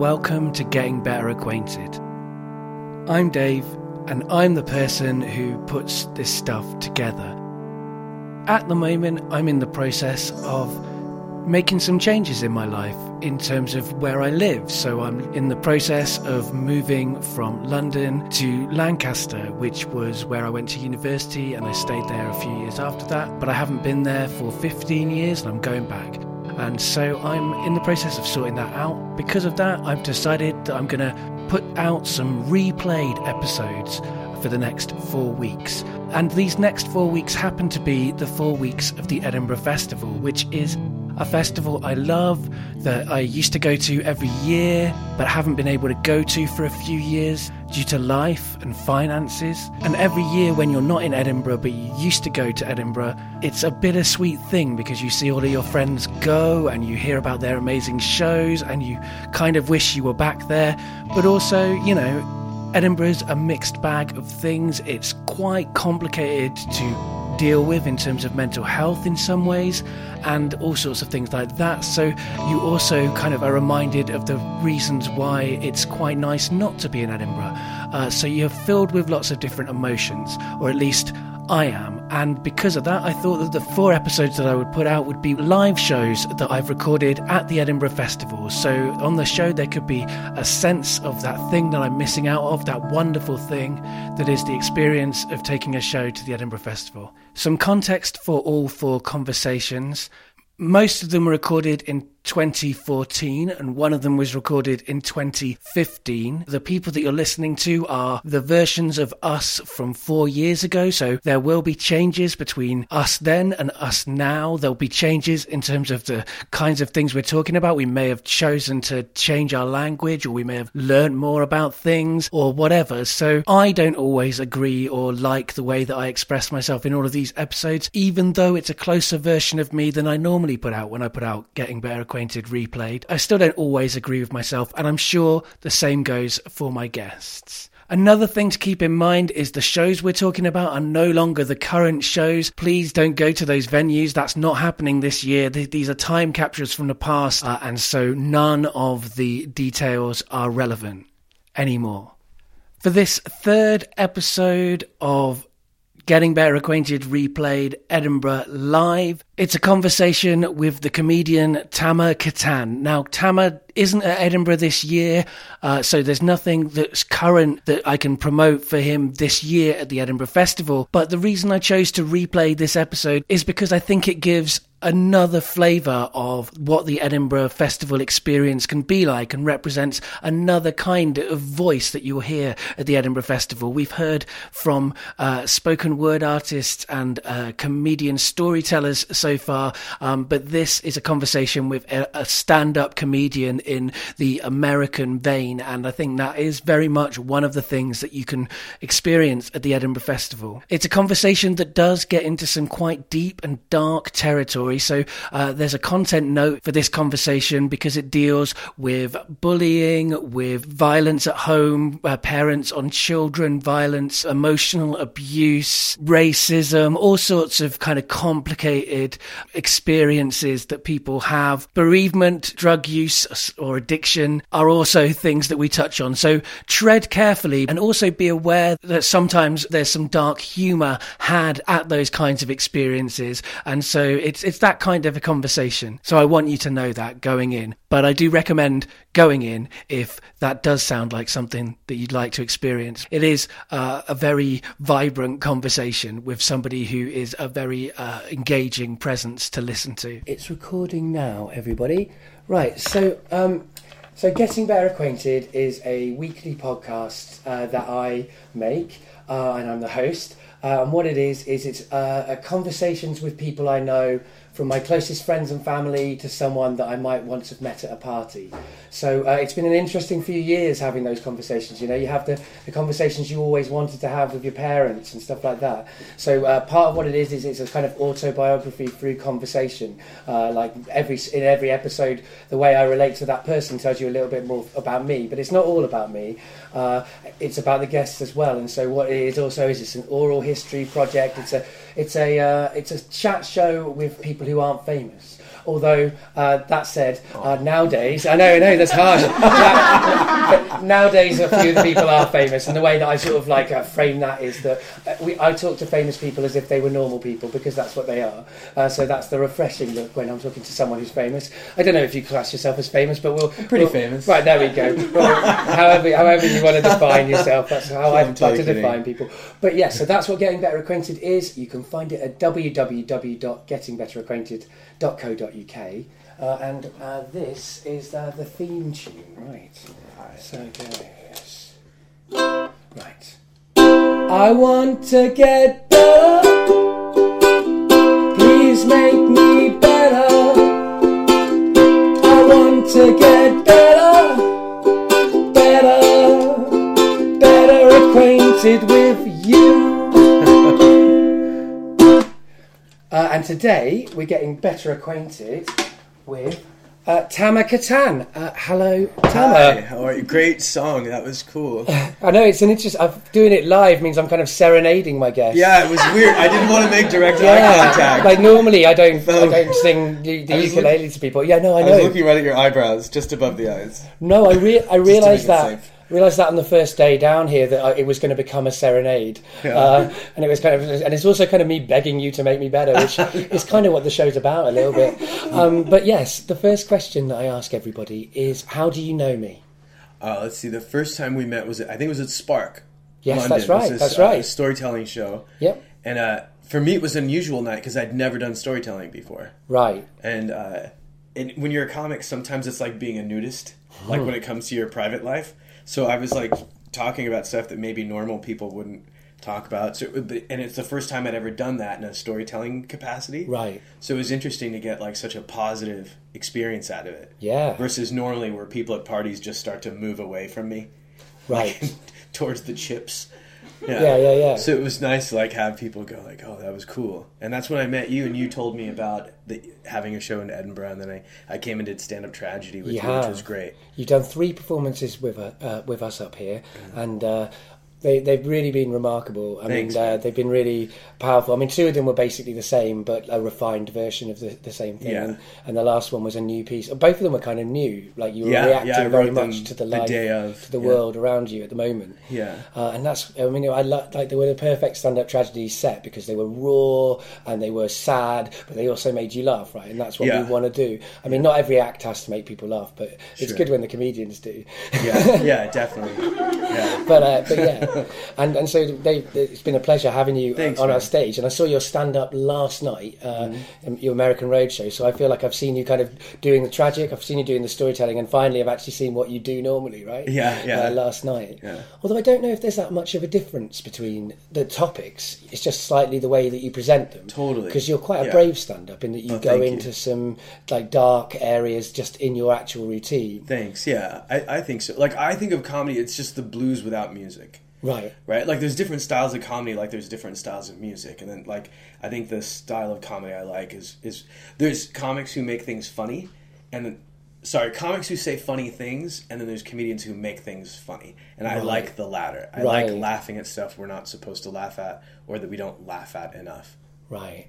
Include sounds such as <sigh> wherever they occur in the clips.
welcome to Getting Better Acquainted. I'm Dave, and I'm the person who puts this stuff together. At the moment, I'm in the process of making some changes in my life in terms of where I live. So I'm in the process of moving from London to Lancaster, which was where I went to university and I stayed there a few years after that. But I haven't been there for 15 years and I'm going back. And so I'm in the process of sorting that out. Because of that, I've decided that I'm going to put out some replayed episodes for the next four weeks. And these next four weeks happen to be the four weeks of the Edinburgh Festival, which is a festival I love that I used to go to every year but haven't been able to go to for a few years due to life and finances. And every year when you're not in Edinburgh but you used to go to Edinburgh, it's a bittersweet thing because you see all of your friends go and you hear about their amazing shows and you kind of wish you were back there. But also, you know, Edinburgh's a mixed bag of things. It's quite complicated to deal with in terms of mental health in some ways and all sorts of things like that. So you also kind of are reminded of the reasons why it's quite nice not to be in Edinburgh. Uh, so you're filled with lots of different emotions, or at least I am. And because of that, I thought that the four episodes that I would put out would be live shows that I've recorded at the Edinburgh Festival. So on the show, there could be a sense of that thing that I'm missing out of, that wonderful thing that is the experience of taking a show to the Edinburgh Festival. Some context for all four conversations. Most of them were recorded in 2014 and one of them was recorded in 2015. The people that you're listening to are the versions of us from four years ago. So there will be changes between us then and us now. There'll be changes in terms of the kinds of things we're talking about. We may have chosen to change our language or we may have learned more about things or whatever. So I don't always agree or like the way that I express myself in all of these episodes, even though it's a closer version of me than I normally put out when I put out Getting Better Acquainted replayed. I still don't always agree with myself, and I'm sure the same goes for my guests. Another thing to keep in mind is the shows we're talking about are no longer the current shows. Please don't go to those venues. That's not happening this year. These are time captures from the past, uh, and so none of the details are relevant anymore. For this third episode of Getting Better Acquainted replayed Edinburgh live. It's a conversation with the comedian Tamer Kattan. Now, Tamer isn't at Edinburgh this year, uh, so there's nothing that's current that I can promote for him this year at the Edinburgh Festival. But the reason I chose to replay this episode is because I think it gives another flavour of what the Edinburgh Festival experience can be like and represents another kind of voice that you'll hear at the Edinburgh Festival. We've heard from uh, spoken word artists and uh, comedian storytellers so far, um, but this is a conversation with a, a stand up comedian in the American vein, and I think that is very much one of the things that you can experience at the Edinburgh Festival. It's a conversation that does get into some quite deep and dark territory, so uh, there's a content note for this conversation because it deals with bullying, with violence at home, uh, parents on children, violence, emotional abuse, racism, all sorts of kind of complicated experiences that people have. Bereavement, drug use, or addiction are also things that we touch on. So tread carefully and also be aware that sometimes there's some dark humor had at those kinds of experiences. And so it's, it's that kind of a conversation. So I want you to know that going in. But I do recommend going in if that does sound like something that you'd like to experience. It is uh, a very vibrant conversation with somebody who is a very uh, engaging presence to listen to. It's recording now, everybody. Right, so um, so getting better acquainted is a weekly podcast uh, that I make, uh, and I'm the host. Uh, and what it is is it's uh, conversations with people I know from my closest friends and family to someone that I might once have met at a party. So uh, it's been an interesting few years having those conversations. You know, you have the, the conversations you always wanted to have with your parents and stuff like that. So uh, part of what it is is it's a kind of autobiography through conversation. Uh, like every in every episode, the way I relate to that person tells you a little bit more about me, but it's not all about me. Uh, it's about the guests as well. And so what it is also is it's an oral history project. It's a it's a uh, it's a chat show with people who aren't famous Although uh, that said, uh, nowadays I know, I know that's harsh. <laughs> but nowadays, a few of the people are famous, and the way that I sort of like uh, frame that is that uh, we, I talk to famous people as if they were normal people because that's what they are. Uh, so that's the refreshing look when I'm talking to someone who's famous. I don't know if you class yourself as famous, but we'll pretty we'll- famous. Right there we go. Well, however, however you want to define yourself, that's how I I'm like to define people. But yes, so that's what getting better acquainted is. You can find it at www.gettingbetteracquainted.co.uk. Uh, and uh, this is uh, the theme tune, right? So it goes. Right. I want to get better. Please make me better. I want to get better. Better. Better acquainted with you. Uh, and today we're getting better acquainted with uh, Tamer Kattan. Uh, hello, Tamer. Hi, how are you? Great song. That was cool. <laughs> I know it's an interesting. I'm doing it live means I'm kind of serenading my guest. Yeah, it was weird. I didn't want to make direct eye contact. like normally I don't. I don't sing <laughs> the, the I ukulele to people. Yeah, no, I I know. was looking right at your eyebrows, just above the eyes. No, I re- I realised that. safe. Realised that on the first day down here that I, it was going to become a serenade, Yeah. uh, and it was kind of, and it's also kind of me begging you to make me better, which <laughs> is kind of what the show's about a little bit. Um, but yes, the first question that I ask everybody is, "How do you know me?" Uh, let's see. The first time we met was I think it was at Spark. Yes, London. that's right, It was that's this, uh, right. storytelling show. Yep. And uh, for me, it was an unusual night because I'd never done storytelling before. Right. And uh, and when you're a comic, sometimes it's like being a nudist, like when it comes to your private life. So I was like talking about stuff that maybe normal people wouldn't talk about. So, and it's the first time I'd ever done that in a storytelling capacity. Right. So it was interesting to get like such a positive experience out of it. Yeah. Versus normally where people at parties just start to move away from me Right. <laughs> towards the chips. Yeah, yeah, yeah. So it was nice to like have people go like, "Oh, that was cool," and that's when I met you, and you told me about the, having a show in Edinburgh, and then I, I came and did stand up tragedy with You you, which was great. You've done three performances with uh, uh, with us up here, and uh, they they've really been remarkable. I Thanks, mean, uh, they've been really powerful. I mean, two of them were basically the same, but a refined version of the, the same thing. Yeah. And, and the last one was a new piece. Both of them were kind of new. Like you were Yeah, reacting yeah, very much to the the life, day of, to the world around you at the moment. Yeah. Uh, and that's, I mean, I lo- like they were the perfect stand-up tragedy set because they were raw and they were sad, but they also made you laugh, right? And that's what we want to do. I mean, not every act has to make people laugh, but it's Sure. good when the comedians do. Yeah, yeah, <laughs> definitely. Yeah, but uh, but yeah, <laughs> and and so they, it's been a pleasure having you Thanks, on our stage. And I saw your stand up last night, uh, in your American Roadshow. So I feel like I've seen you kind of doing the tragic. I've seen you doing the storytelling, and finally I've actually seen what you do normally, right? Yeah, yeah. Uh, last night. Yeah. Although I don't know if there's that much of a difference between the topics. It's just slightly the way that you present them. Totally. Because you're quite a Yeah. brave stand up in that you Oh, go thank you. into some like dark areas just in your actual routine. thanks. Yeah, I, I think so. Like I think of comedy, it's just the blues without music. Right. right? Like there's different styles of comedy, like there's different styles of music, and then like I think the style of comedy I like is is there's comics who make things funny, and then sorry, comics who say funny things, and then there's comedians who make things funny, and I Right. like the latter. I Right. like laughing at stuff we're not supposed to laugh at, or that we don't laugh at enough. Right.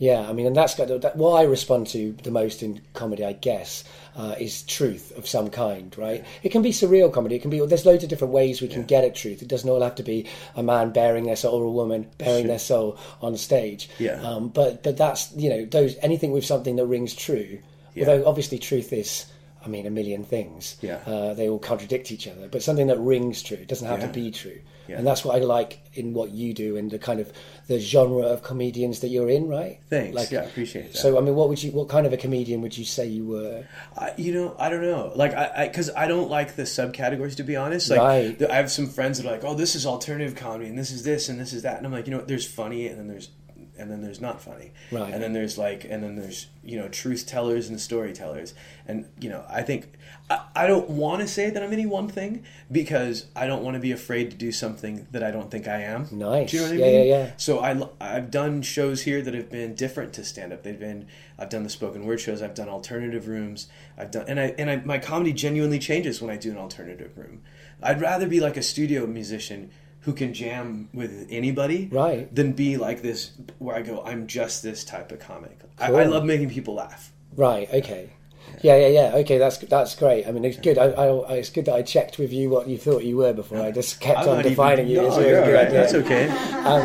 Yeah, I mean, and that's that, what I respond to the most in comedy, I guess, uh, is truth of some kind, right? It can be surreal comedy. It can be. There's loads of different ways we can get at truth. It doesn't all have to be a man bearing their soul or a woman bearing Sure. their soul on stage. Yeah. Um, but but that's you know those anything with something that rings true. Yeah. Although obviously truth is. I mean, a million things. Yeah. Uh, they all contradict each other, but something that rings true. It doesn't have Yeah. to be true. Yeah. And that's what I like in what you do and the kind of the genre of comedians that you're in, right? Thanks. Yeah, I appreciate that. So, I mean, what would you, what kind of a comedian would you say you were? I, you know, I don't know. Like, I, because I, don't like the subcategories to be honest. Like, Right. I have some friends that are like, "Oh, this is alternative comedy, and this is this, and this is that," and I'm like, you know, what, there's funny, and then there's, and then there's not funny, Right. And then there's like, and then there's you know, truth tellers and storytellers, and you know, I think I, I don't want to say that I'm any one thing because I don't want to be afraid to do something that I don't think I am. Nice. Do you know what I mean? yeah, yeah. So I, I've done shows here that have been different to stand up. They've been I've done the spoken word shows. I've done alternative rooms. I've done and I and I, my comedy genuinely changes when I do an alternative room. I'd rather be like a studio musician who can jam with anybody Right. than be like this where I go I'm just this type of comic. I, Cool. I love making people laugh. Right. Okay. Yeah, yeah, yeah. Okay, that's that's great. I mean, it's good. I, I, it's good that I checked with you what you thought you were before. I just kept I'm on defining even, you. No, It's always you're a good idea. That's okay.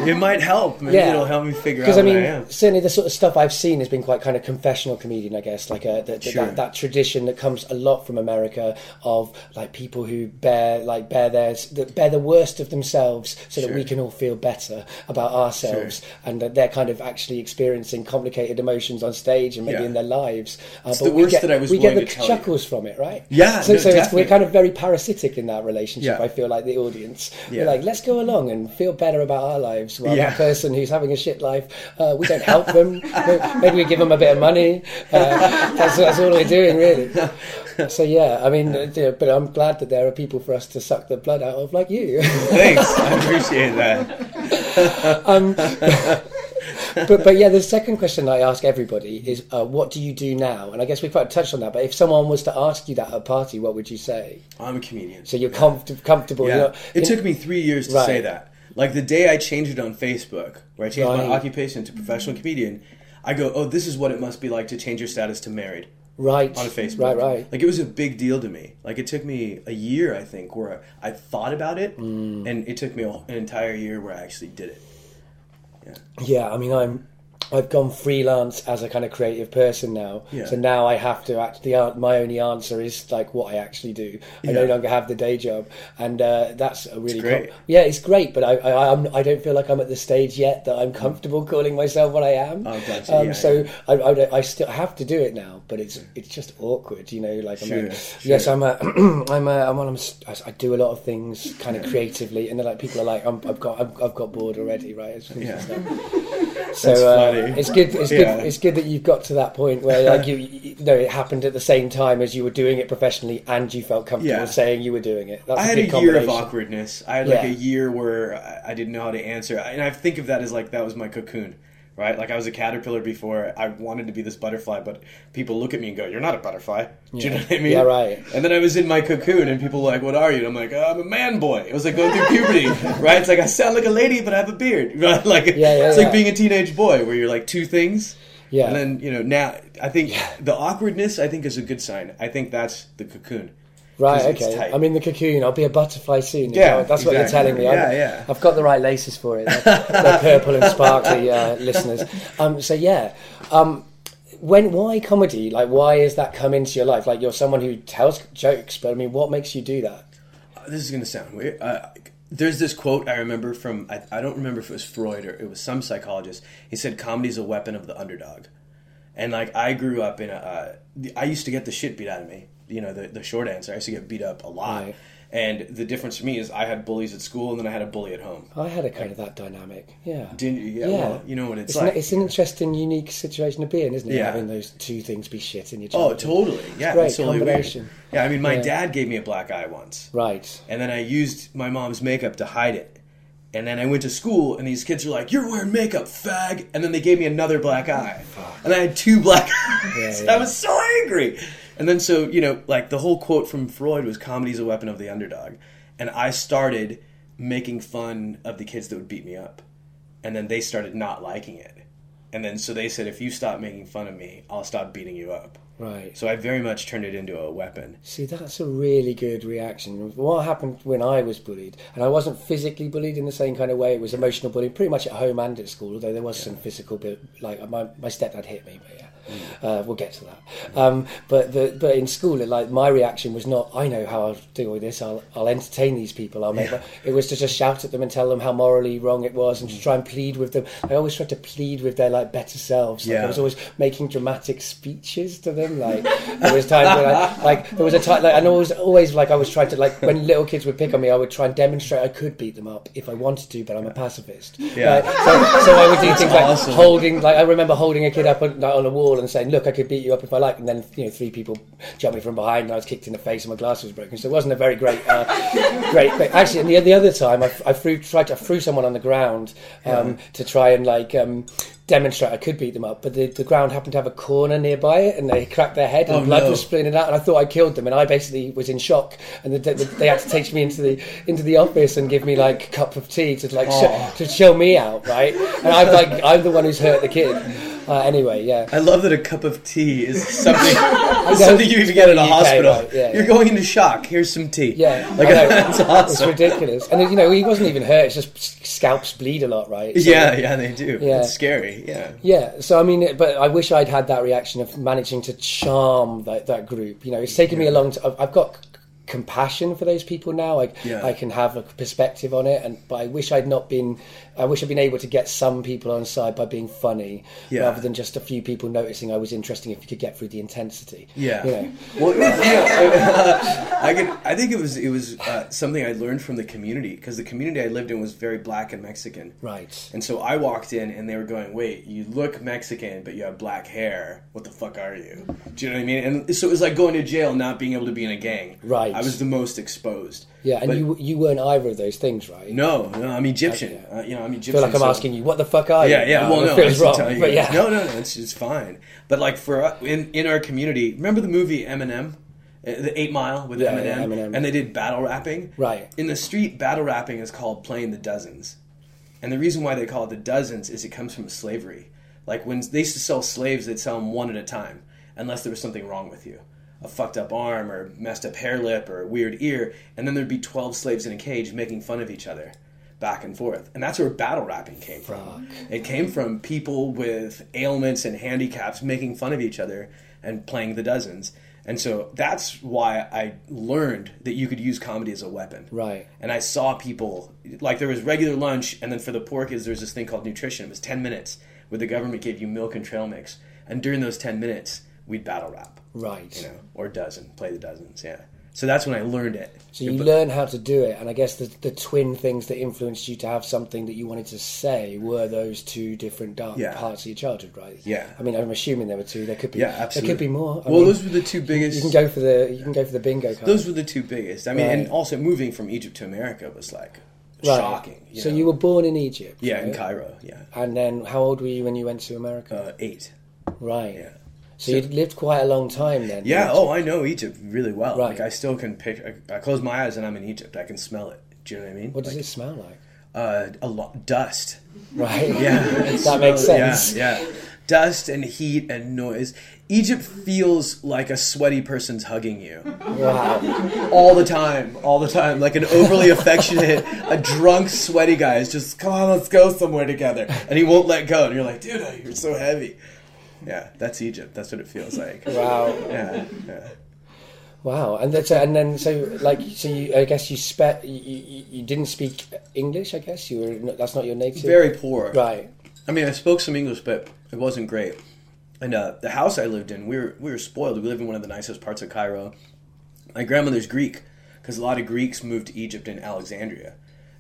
<laughs> it might help. Maybe yeah. it'll help me figure out Because I mean, I am. certainly the sort of stuff I've seen has been quite kind of confessional comedian, I guess, like a, the, the- Sure. that, that tradition that comes a lot from America of like people who bear like bear their that bear the worst of themselves so that we can all feel better about ourselves, and that they're kind of actually experiencing complicated emotions on stage and maybe Yeah. in their lives. Uh, It's but the we worst get, I was we get the tell you. chuckles from it, right? Yeah, So, no, so it's, we're kind of very parasitic in that relationship. Yeah. I feel like the audience. Yeah. We're like, let's go along and feel better about our lives. While Yeah. that person who's having a shit life, uh, we don't help them. <laughs> Maybe we give them a bit of money. Uh, that's, that's all we're doing, really. So yeah, I mean, uh, you know, but I'm glad that there are people for us to suck the blood out of, like you. Thanks. I appreciate that. <laughs> um, <laughs> <laughs> but but yeah, the second question I ask everybody is, uh, what do you do now? And I guess we've quite touched on that. But if someone was to ask you that at a party, what would you say? I'm a comedian. So you're comfort- comfortable. Yeah. You're it took me three years to Right. say that. Like the day I changed it on Facebook, where I changed Right. my occupation to professional comedian, I go, oh, this is what it must be like to change your status to married right on Facebook. Right, right. Like it was a big deal to me. Like it took me a year, I think, where I thought about it, Mm. and it took me an entire year where I actually did it. Yeah, I mean, I'm I've gone freelance as a kind of creative person now. Yeah. So now I have to actually, my only answer is like what I actually do. I no longer have the day job, and uh, that's a really great. yeah, it's great. But I I, I'm, I don't feel like I'm at the stage yet that I'm comfortable calling myself what I am. Oh, gotcha. Um, Yeah, so yeah. I, I, I still have to do it now, but it's it's just awkward, you know. Like I'm Sure, yes, I'm a <clears throat> I'm a I'm, I'm I do a lot of things kind of creatively, and then like people are like I'm, I've got I've, I've got bored already, right? Yeah. so uh, it's good. It's Yeah. good. It's good that you've got to that point where like <laughs> you, you know, it happened at the same time as you were doing it professionally, and you felt comfortable Yeah. saying you were doing it. That's I a had good a year of awkwardness. I had like Yeah. a year where I didn't know how to answer, and I think of that as like that was my cocoon, right? Like I was a caterpillar before. I wanted to be this butterfly, but people look at me and go, "You're not a butterfly." Do you know what I mean? Yeah, right. And then I was in my cocoon, and people were like, "What are you?" And I'm like, oh, "I'm a man boy." It was like going through puberty, <laughs> right? It's like I sound like a lady, but I have a beard, <laughs> right? Like Yeah, yeah, it's yeah. like being a teenage boy, where you're like two things. Yeah. And then you know now I think the awkwardness I think is a good sign. I think that's the cocoon. Right. Okay. I'm in the cocoon. I'll be a butterfly soon. Yeah, that- That's what you're telling me. I'm- Yeah, yeah. I've got the right laces for it. They're, they're <laughs> purple and sparkly, uh, listeners. Um, so yeah. Um, when why comedy? Like, why has that come into your life? Like, you're someone who tells jokes, but I mean, what makes you do that? this is going to sound weird. Uh, there's this quote I remember from, I, I don't remember if it was Freud or it was some psychologist. He said, Comedy is a weapon of the underdog. And like, I grew up in a, uh, I used to get the shit beat out of me. You know, the, the short answer, I used to get beat up a lot. Right. And the difference for me is I had bullies at school and then I had a bully at home. I had a kind of that dynamic. Yeah. Didn't you? Yeah, Yeah. well, you know what it's, It's, like. an, it's an interesting, unique situation to be in, isn't it? Yeah. Having those two things be shit in your oh, totally. Yeah, great it's weird. combination. Yeah, I mean, my Yeah. dad gave me a black eye once. Right. and then I used my mom's makeup to hide it. And then I went to school, and these kids were like, "You're wearing makeup, fag!" And then they gave me another black eye, and I had two black <laughs> eyes. Yeah, yeah. I was so angry. And then, so you know, like the whole quote from Freud was, "Comedy's a weapon of the underdog," and I started making fun of the kids that would beat me up, and then they started not liking it, and then so they said, "If you stop making fun of me, I'll stop beating you up." Right. So I very much turned it into a weapon. See, that's a really good reaction. What happened when I was bullied, and I wasn't physically bullied in the same kind of way. It was emotional bullying, pretty much at home and at school. Although there was some physical, bit, like my my stepdad hit me, but yeah, uh, we'll get to that. Um, but the but in school, it, like my reaction was not, I know how I'll deal with this. I'll I'll entertain these people. I'll make. Yeah. It was to just shout at them and tell them how morally wrong it was, and to try and plead with them. I always tried to plead with their like better selves. Like, I was always making dramatic speeches to them. Like there was times when I, <laughs> like there was a time like and always always like I was trying to like when little kids would pick on me, I would try and demonstrate I could beat them up if I wanted to, but I'm a pacifist. Yeah. Right? So, so I would do things like holding like I remember holding a kid up on, like, on a wall and saying, "Look, I could beat you up if I like," and then you know three people jumped me from behind and I was kicked in the face and my glass was broken. So it wasn't a very great uh, <laughs> great. But actually, and the, the other time I, I threw tried to I threw someone on the ground um, to try and like. Um, demonstrate I could beat them up but the, the ground happened to have a corner nearby it and they cracked their head and Oh, blood no. was spilling out and I thought I killed them and I basically was in shock and the, the, they had to take me into the into the office and give me like a cup of tea to like Oh. sh- to chill me out right and I'm like I'm the one who's hurt the kid Uh, anyway, yeah. I love that a cup of tea is something <laughs> is something you even get in a UK, hospital. right, yeah, You're yeah. going into shock. Here's some tea. Yeah, like I know. <laughs> that's It's ridiculous, and you know he wasn't even hurt. It's just scalps bleed a lot, right? So- Yeah, yeah, they do. Yeah. It's scary. Yeah. Yeah, so I mean, but I wish I'd had that reaction of managing to charm that, that group. You know, it's taken me a long time. I've- I've got c- compassion for those people now. I, Yeah. I can have a perspective on it, and but I wish I'd not been. I wish I'd been able to get some people on side by being funny, Yeah. rather than just a few people noticing I was interesting. If you could get through the intensity, Yeah. you know, Well, <laughs> yeah, I, I, could, I think it was it was uh, something I learned from the community because the community I lived in was very black and Mexican. right? And so I walked in and they were going, "Wait, you look Mexican, but you have black hair. What the fuck are you?" Do you know what I mean? And so it was like going to jail, not being able to be in a gang. Right. I was the most exposed. Yeah, and But- you you weren't either of those things, right? No, no, I'm Egyptian. Okay. Uh, you know, I'm I Egyptian. feel like I'm so- asking you, what the fuck are you? Yeah, yeah. Uh, Well, no, I wrong, tell you but yeah, No, no, no. It's it's fine. But like for uh, in in our community, remember the movie Eminem, Uh, the Eight Mile with Yeah, Eminem, yeah, Eminem. and they did battle rapping. Right. In the street, battle rapping is called playing the dozens, and the reason why they call it the dozens is it comes from slavery. Like when they used to sell slaves, they'd sell them one at a time, unless there was something wrong with you. A fucked up arm or messed up hair lip or a weird ear, and then there'd be 12 slaves in a cage making fun of each other back and forth. And that's where battle rapping came from. It came from people with ailments and handicaps making fun of each other and playing the dozens. And so that's why I learned that you could use comedy as a weapon. Right. And I saw people like there was regular lunch, and then for the poor kids, there was this thing called nutrition. It was ten minutes where the government gave you milk and trail mix, and during those ten minutes, we'd battle rap, right. you know, or dozen, play the dozens, yeah. So that's when I learned it. So you learn how to do it, and I guess the, the twin things that influenced you to have something that you wanted to say were those two different dark Yeah. parts of your childhood, right? Yeah. I mean, I'm assuming there were two. There could be. Yeah, absolutely. There could be more. I well, mean, those were the two biggest. you can go for the you can go for the bingo card. those were the two biggest. I mean, and also moving from Egypt to America was like Right. shocking. so know? you were born in Egypt. yeah, in? Cairo, yeah, And then, how old were you when you went to America? uh, eight, right. yeah. So, you lived quite a long time then. Yeah. Oh, I know Egypt really well. Right. Like I still can pick. I, I close my eyes and I'm in Egypt. I can smell it. Do you know what I mean? What does Like, it smell like? Uh, a lot dust. Right. <laughs> Yeah, <laughs> that makes Yeah, sense. Yeah, dust and heat and noise. Egypt feels like a sweaty person's hugging you Wow. all the time, all the time. Like an overly affectionate, a drunk, sweaty guy is just come on, let's go somewhere together, and he won't let go. And you're like, dude, you're so heavy. Yeah, that's Egypt. That's what it feels like. <laughs> Wow. Yeah, yeah. Wow, and that's and then so like so you I guess you spe- you, you, you didn't speak English. I guess you were that's not your native. Very poor. right. I mean, I spoke some English, but it wasn't great. And uh, the house I lived in, we were we were spoiled. We lived in one of the nicest parts of Cairo. My grandmother's Greek, because a lot of Greeks moved to Egypt and Alexandria,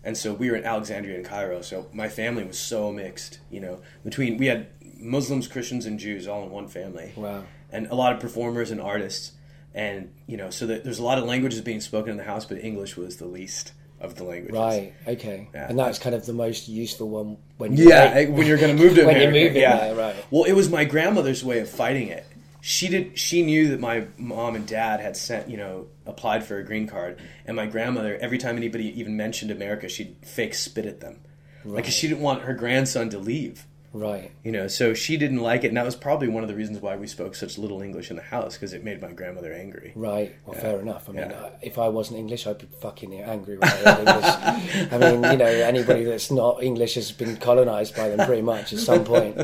and so we were in Alexandria and Cairo. So my family was so mixed. You know, between we had Muslims, Christians, and Jews all in one family. Wow. And a lot of performers and artists, and you know, so there's a lot of languages being spoken in the house, but English was the least of the languages. Right. Okay. Yeah. And that's kind of the most useful one when you Yeah, when you're going to move to <laughs> When you're America, moving yeah. there, right. Well, it was my grandmother's way of fighting it. She did. She knew that my mom and dad had sent, you know, applied for a green card, and my grandmother, every time anybody even mentioned America, she'd fake spit at them, like 'cause she didn't want her grandson to leave. Right. You know, so she didn't like it, and that was probably one of the reasons why we spoke such little English in the house because it made my grandmother angry. Right. Well, fair enough. I mean, Yeah. if I wasn't English, I'd be fucking angry when I. I mean, you know, anybody that's not English has been colonised by them pretty much at some point,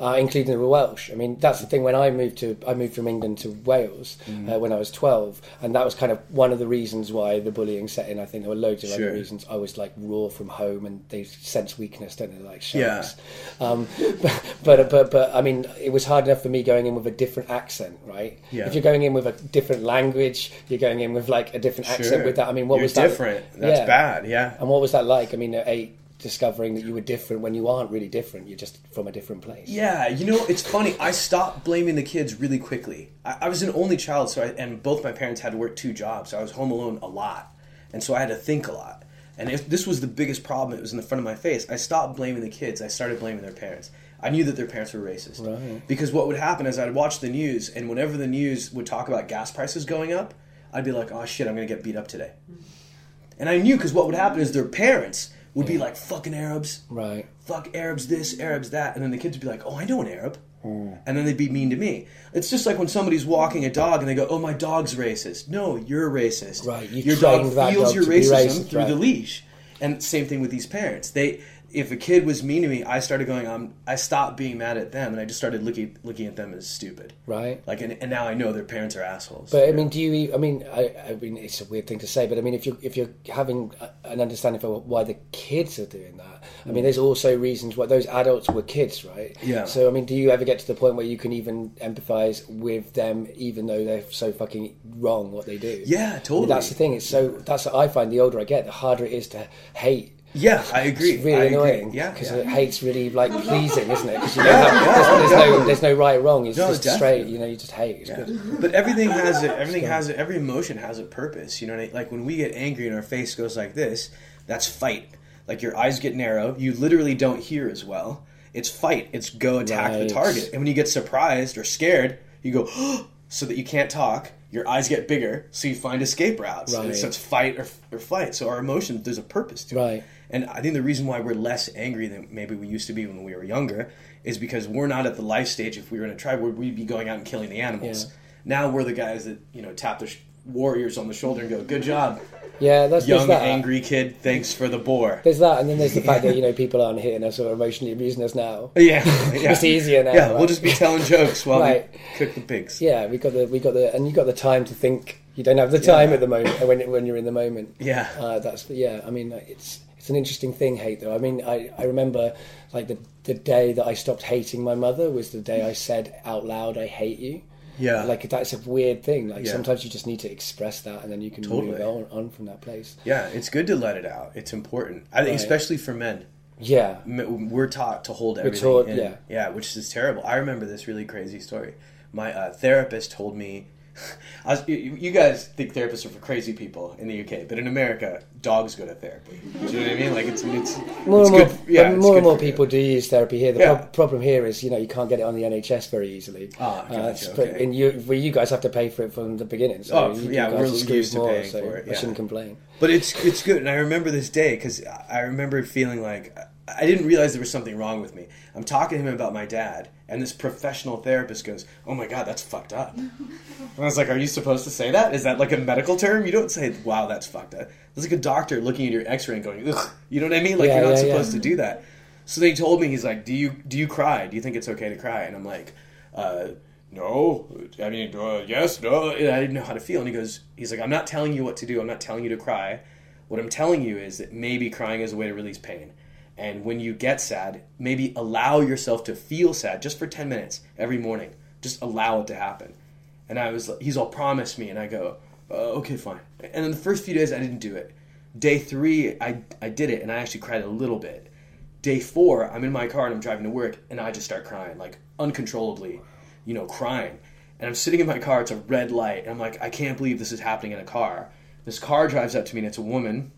uh, including the Welsh. I mean, that's the thing. When I moved to, I moved from England to Wales Mm-hmm. uh, when I was twelve, and that was kind of one of the reasons why the bullying set in. I think there were loads of Sure. other reasons. I was like raw from home, and they sense weakness, don't they? Like Yeah. sharks. Um, <laughs> but, but but but I mean, it was hard enough for me going in with a different accent, right? Yeah. If you're going in with a different language, you're going in with like a different accent Sure. with that. I mean, what You're was that? different. That's Yeah. bad. Yeah. And what was that like? I mean, at eight, discovering that you were different when you aren't really different. You're just from a different place. Yeah, you know, it's funny. I stopped blaming the kids really quickly. I, I was an only child, so I, and both my parents had to work two jobs. So I was home alone a lot, and so I had to think a lot. And if this was the biggest problem. It was in the front of my face. I stopped blaming the kids. I started blaming their parents. I knew that their parents were racist. Right. Because what would happen is I'd watch the news, and whenever the news would talk about gas prices going up, I'd be like, "Oh shit, I'm gonna get beat up today." And I knew because what would happen is their parents would be like, "Fucking Arabs." Right. fuck Arabs this, Arabs that, and then the kids would be like, oh, I know an Arab. Hmm. and then they'd be mean to me. It's just like when somebody's walking a dog and they go, "Oh, my dog's racist." No, you're racist. Right, you've Your dog feels dog your racism racist, through right. the leash. And same thing with these parents. They if a kid was mean to me, I started going um I stopped being mad at them and I just started looking looking at them as stupid. Right. Like and, and now I know their parents are assholes. But I mean, do you? I mean, I, I mean, it's a weird thing to say, but I mean, if you're if you're having an understanding for why the kids are doing that, I mean, there's also reasons why those adults were kids, right? Yeah. So I mean, do you ever get to the point where you can even empathise with them, even though they're so fucking wrong what they do? Yeah, I mean, totally. that's the thing. It's so that's what I find. The older I get, the harder it is to hate. Yeah, I agree. It's really I agree. annoying. Yeah, because yeah. hate's really like <laughs> pleasing, isn't it? Because you Yeah, have, yeah, there's, there's no there's no right or wrong. It's No, just definitely. straight. You know, you just hate. It's Yeah. good. But everything has a, everything has a, every emotion has a purpose. You know, what I mean? like when we get angry and our face goes like this, that's fight. Like your eyes get narrow, you literally don't hear as well. It's fight. It's go attack Right. the target. And when you get surprised or scared, you go <gasps> so that you can't talk. Your eyes get bigger, so you find escape routes. And Right. so it's fight or, or flight. So our emotions, there's a purpose to it. Right. And I think the reason why we're less angry than maybe we used to be when we were younger is because we're not at the life stage. If we were in a tribe, where we'd be going out and killing the animals. Yeah. Now we're the guys that you know tap the sh- warriors on the shoulder and go, "Good job, Yeah, that's young that. angry kid. Thanks for the boar." There's that, and then there's the fact that <laughs> you know people aren't hitting us or emotionally abusing us now. <laughs> Yeah, <laughs> yeah. It's easier now, Yeah, we'll just be telling jokes while Right. we cook the pigs. Yeah, we got the we got the and you got the time to think. You don't have the time Yeah. at the moment when when you're in the moment. Yeah. uh, that's yeah. I mean, it's it's an interesting thing, hate though. I mean, I I remember like the the day that I stopped hating my mother was the day I said out loud, "I hate you." Yeah. like that's a weird thing. Like Yeah. sometimes you just need to express that, and then you can Totally. move on, on from that place. Yeah, it's good to let it out. It's important. I think, Right. especially for men. Yeah, We're taught to hold everything taught- in. yeah. yeah, which is terrible. I remember this really crazy story. My uh, therapist told me, <laughs> was, you, guys think therapists are for crazy people in the UK, but in America, dogs go to therapy. Do you know what I mean? Like it's it's more it's and more, good- yeah, more and more you. people do use therapy here. The Yeah. prob- problem here is, you know, you can't get it on the NHS very easily. Ah, gotcha, it's- but okay. in you, well, you guys have to pay for it from the beginning. So Oh, you, yeah, you we're used to more, paying so for it, I shouldn't complain. But it's it's good, and I remember this day because I remember feeling like I didn't realize there was something wrong with me. I'm talking to him about my dad, and this professional therapist goes, "Oh my god, that's fucked up." <laughs> And I was like, "Are you supposed to say that? Is that like a medical term? You don't say, wow, that's fucked up.' It's like a doctor looking at your X-ray and going, Ugh. you know what I mean? Like Yeah, you're not yeah, supposed yeah. to do that." So they told me, he's like, "Do you do you cry? Do you think it's okay to cry?" And I'm like, uh, "No, I mean, uh, yes, no." And I didn't know how to feel, and he goes, "He's like, I'm not telling you what to do. I'm not telling you to cry. What I'm telling you is that maybe crying is a way to release pain." And when you get sad, maybe allow yourself to feel sad just for 10 minutes every morning. Just allow it to happen. And I was, he's all promised me, and I go, uh, okay, fine. And then the first few days, I didn't do it. Day three, I, I did it, and I actually cried a little bit. Day four, I'm in my car and I'm driving to work, and I just start crying, like uncontrollably, you know, crying. And I'm sitting in my car, it's a red light, and I'm like, I can't believe this is happening in a car. This car drives up to me, and it's a woman,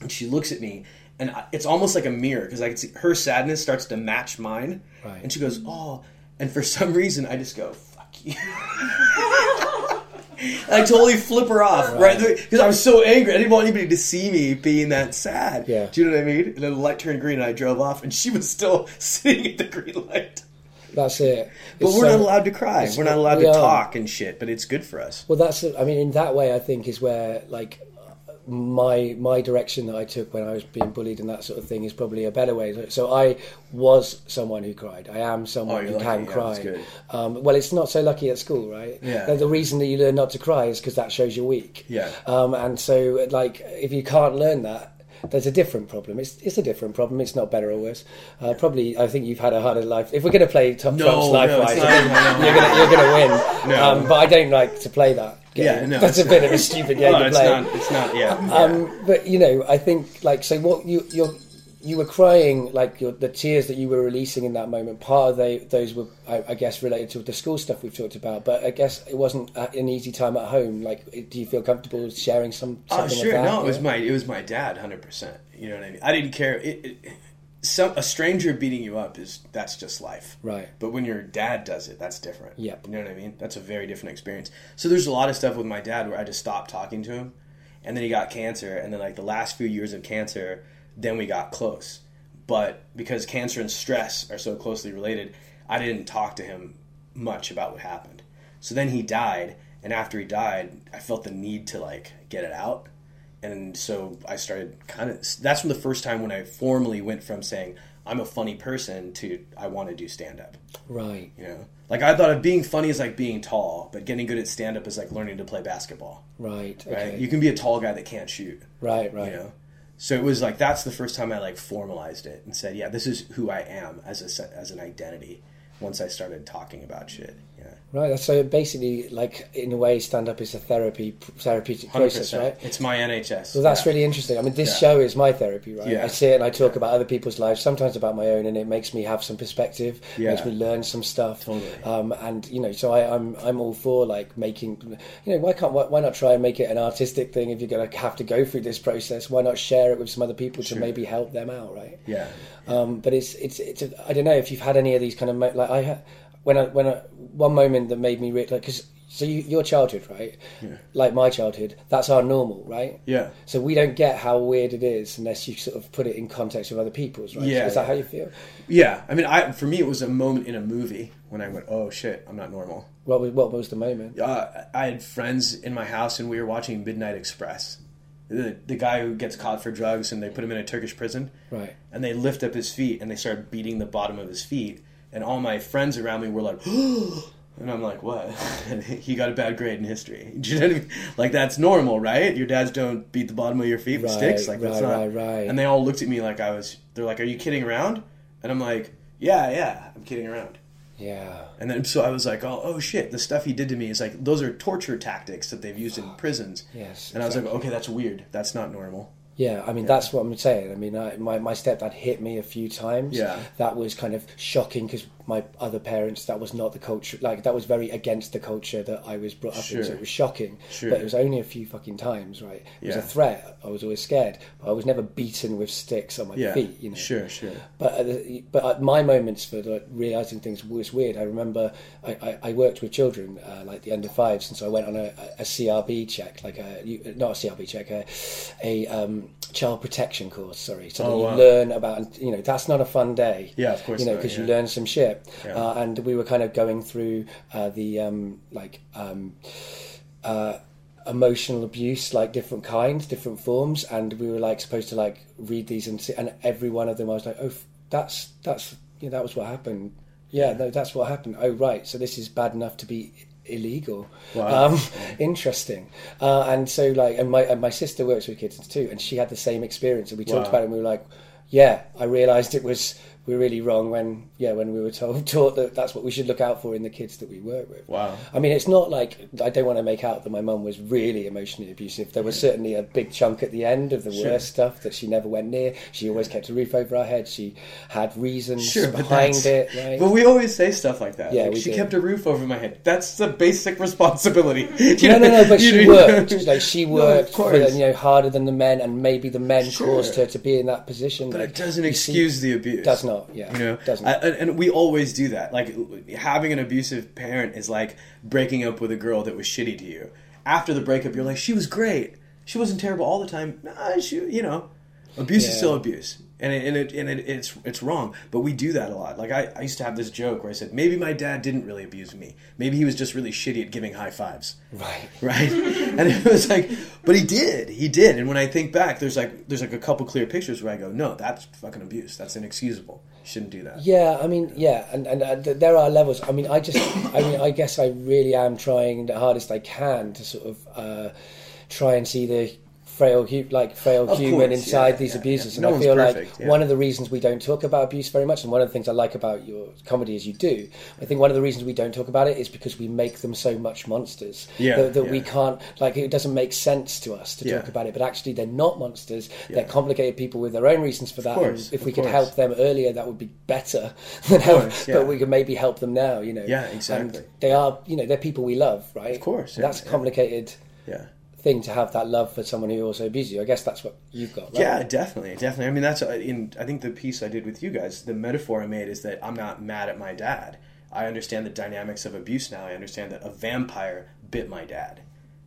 and she looks at me and I- it's almost like a mirror because I can see her sadness starts to match mine Right. and she goes oh and for some reason I just go fuck you <laughs> I totally flip her off right because I was so angry I didn't want anybody to see me being that sad Yeah. do you know what I mean and then the light turned green and I drove off and she was still <laughs> sitting at the green light That's it. but It's, we're not allowed to cry we're not allowed we to are. talk and shit but it's good for us Well, that's. I mean, in that way, I think is where like my my direction that I took when I was being bullied and that sort of thing is probably a better way. So I was someone who cried. I am someone Oh, who lucky. can Yeah, cry. Um, well, it's not so lucky at school, right? Yeah. The, the reason that you learn not to cry is because that shows you're weak. Yeah. Um, and so, like, if you can't learn that. There's a different problem. It's it's a different problem. It's not better or worse. Uh, probably, I think you've had a harder life. If we're going to play Top No, Trump's Life no, it's Wise, not. I think No, no. you're going to you're to win. No. Um, but I don't like to play that. game. Yeah, no, that's a it's bit not. of a stupid game Oh, to it's play. not it's not yeah, yeah. Um, but you know, I think like so. What you you you were crying like your, the tears that you were releasing in that moment. Part of they, those were, I, I guess, related to the school stuff we've talked about. But I guess it wasn't an easy time at home. Like, do you feel comfortable sharing some? Oh, Something sure. No, it was my it was my dad, hundred percent. You know what I mean? I didn't care. It, it, some a stranger beating you up is that's just life, Right. But when your dad does it, that's different. Yep. You know what I mean? That's a very different experience. So there's a lot of stuff with my dad where I just stopped talking to him, and then he got cancer, and then like the last few years of cancer, then we got close. But because cancer and stress are so closely related, I didn't talk to him much about what happened. So then he died, and after he died, I felt the need to like get it out. And so I started kind of that's from the first time when I formally went from saying I'm a funny person to I want to do stand up. Right. You know, like I thought of being funny is like being tall, but getting good at stand up is like learning to play basketball. Right. Right? You can be a tall guy that can't shoot. right. Right. You know. So it was like that's the first time I like formalized it and said, yeah, this is who I am as a as an identity. Once I started talking about shit. Yeah. Right. So basically, like in a way, stand up is a therapy therapeutic process, 100%. right? It's my NHS. Well, that's Yeah. really interesting. I mean, this Yeah. show is my therapy, right? Yeah. I it and I talk about other people's lives, sometimes about my own, and it makes me have some perspective. Yeah. Makes me learn some stuff. Totally. Um, and you know, so I, I'm I'm all for like making. You know, why can't why, why not try and make it an artistic thing if you're going to have to go through this process? Why not share it with some other people to maybe help them out, right? Yeah. Um, but it's it's it's. A, I don't know if you've had any of these kind of like I had when I when I, one moment that made me re- like because so you, your childhood right, yeah. like my childhood, that's our normal, right? Yeah. So we don't get how weird it is unless you sort of put it in context with other people's, right? Yeah, is that yeah. how you feel? Yeah. I mean, I for me it was a moment in a movie when I went, oh shit, I'm not normal. What was what was the moment? uh, I had friends in my house and we were watching Midnight Express. The, the guy who gets caught for drugs and they put him in a Turkish prison Right. and they lift up his feet and they start beating the bottom of his feet and all my friends around me were like <gasps> and I'm like what and <laughs> he got a bad grade in history <laughs> do you know what I mean like that's normal right your dads don't beat the bottom of your feet with Right, sticks like that's not right, right. and they all looked at me like I was they're like are you kidding around and I'm like yeah yeah I'm kidding around Yeah. and then so I was like, oh, oh shit, the stuff he did to me is like those are torture tactics that they've used in <gasps> prisons. Yes, And I was like, okay, that's weird. That's not normal. Yeah, I mean that's what I'm saying. I mean, I, my my stepdad hit me a few times. Yeah. that was kind of shocking because my other parents that was not the culture. Like that was very against the culture that I was brought up in. So it was shocking. Sure. But it was only a few fucking times, right? It was a threat. I was always scared, but I was never beaten with sticks on my Yeah. feet. You know. Sure, sure. But at the, but at my moments for like, realizing things was weird. I remember I, I, I worked with children uh, like the under fives, and so I went on a, a CRB check, like a not a CRB check, a, a um, child protection course. Sorry, so Oh, you wow. learn about you know that's not a fun day. Yeah, of course You know because you learn some shit, Yeah. uh, and we were kind of going through uh, the um, like. Um, uh, emotional abuse like different kinds different forms and we were like supposed to like read these and see, and every one of them i was like oh f- that's that's yeah that was what happened yeah no that's what happened oh right so this is bad enough to be illegal Wow. um <laughs> interesting uh, and so like and my and my sister works with kids too and she had the same experience and we talked Wow. about it and we were like yeah i realized it was we were really wrong when yeah when we were told <laughs> taught that that's what we should look out for in the kids that we work with Wow. I mean, it's not like I don't want to make out that my mum was really emotionally abusive. There was certainly a big chunk at the end of the Sure. worst stuff that she never went near. She always kept a roof over our head. She had reasons Sure, but behind that's, it. Right? But we always say stuff like that. Yeah, Like, she kept a roof over my head. That's the basic responsibility. <laughs> No, no, no. But she worked. Like <laughs> she No, worked, for, you know, harder than the men, and maybe the men Sure. caused her to be in that position. But Like, it doesn't you see- excuse the abuse. Does not. Yeah. You know, Doesn't. I- and, we always do that. Like having an abusive parent is like breaking up with a girl that was shitty to you. After the breakup, you're like, she was great. She wasn't terrible all the time. Nah, she, you know, abuse is still abuse, and it, and it, and it, it's it's wrong. But we do that a lot. Like I, I used to have this joke where I said, maybe my dad didn't really abuse me. Maybe he was just really shitty at giving high fives right. <laughs> right? and it was like, but he did, he did. And when I think back, there's like there's like a couple clear pictures where I go, no, that's fucking abuse. That's inexcusable. You shouldn't do that. Yeah, I mean, yeah, and and uh, th- there are levels. I mean, I just, I mean, I guess I really am trying the hardest I can to sort of uh, try and see the frail, like frail Of human course, inside yeah, these yeah, abuses. yeah. And I feel perfect, like one of the reasons we don't talk about abuse very much, and one of the things I like about your comedy is you do. I think one of the reasons we don't talk about it is because we make them so much monsters Yeah, that, that we can't, like, it doesn't make sense to us to talk about it. But actually, they're not monsters. They're complicated people with their own reasons for that. course, and if we could course. help them earlier, that would be better than how, course, but we could maybe help them now, you know. Yeah, exactly. And they are, you know, they're people we love, right? Of course, that's complicated Yeah. Thing to have that love for someone who also abuses you. I guess that's what you've got, right? Yeah, definitely, definitely. I mean, that's in. I think the piece I did with you guys, the metaphor I made is that I'm not mad at my dad. I understand the dynamics of abuse now. I understand that a vampire bit my dad,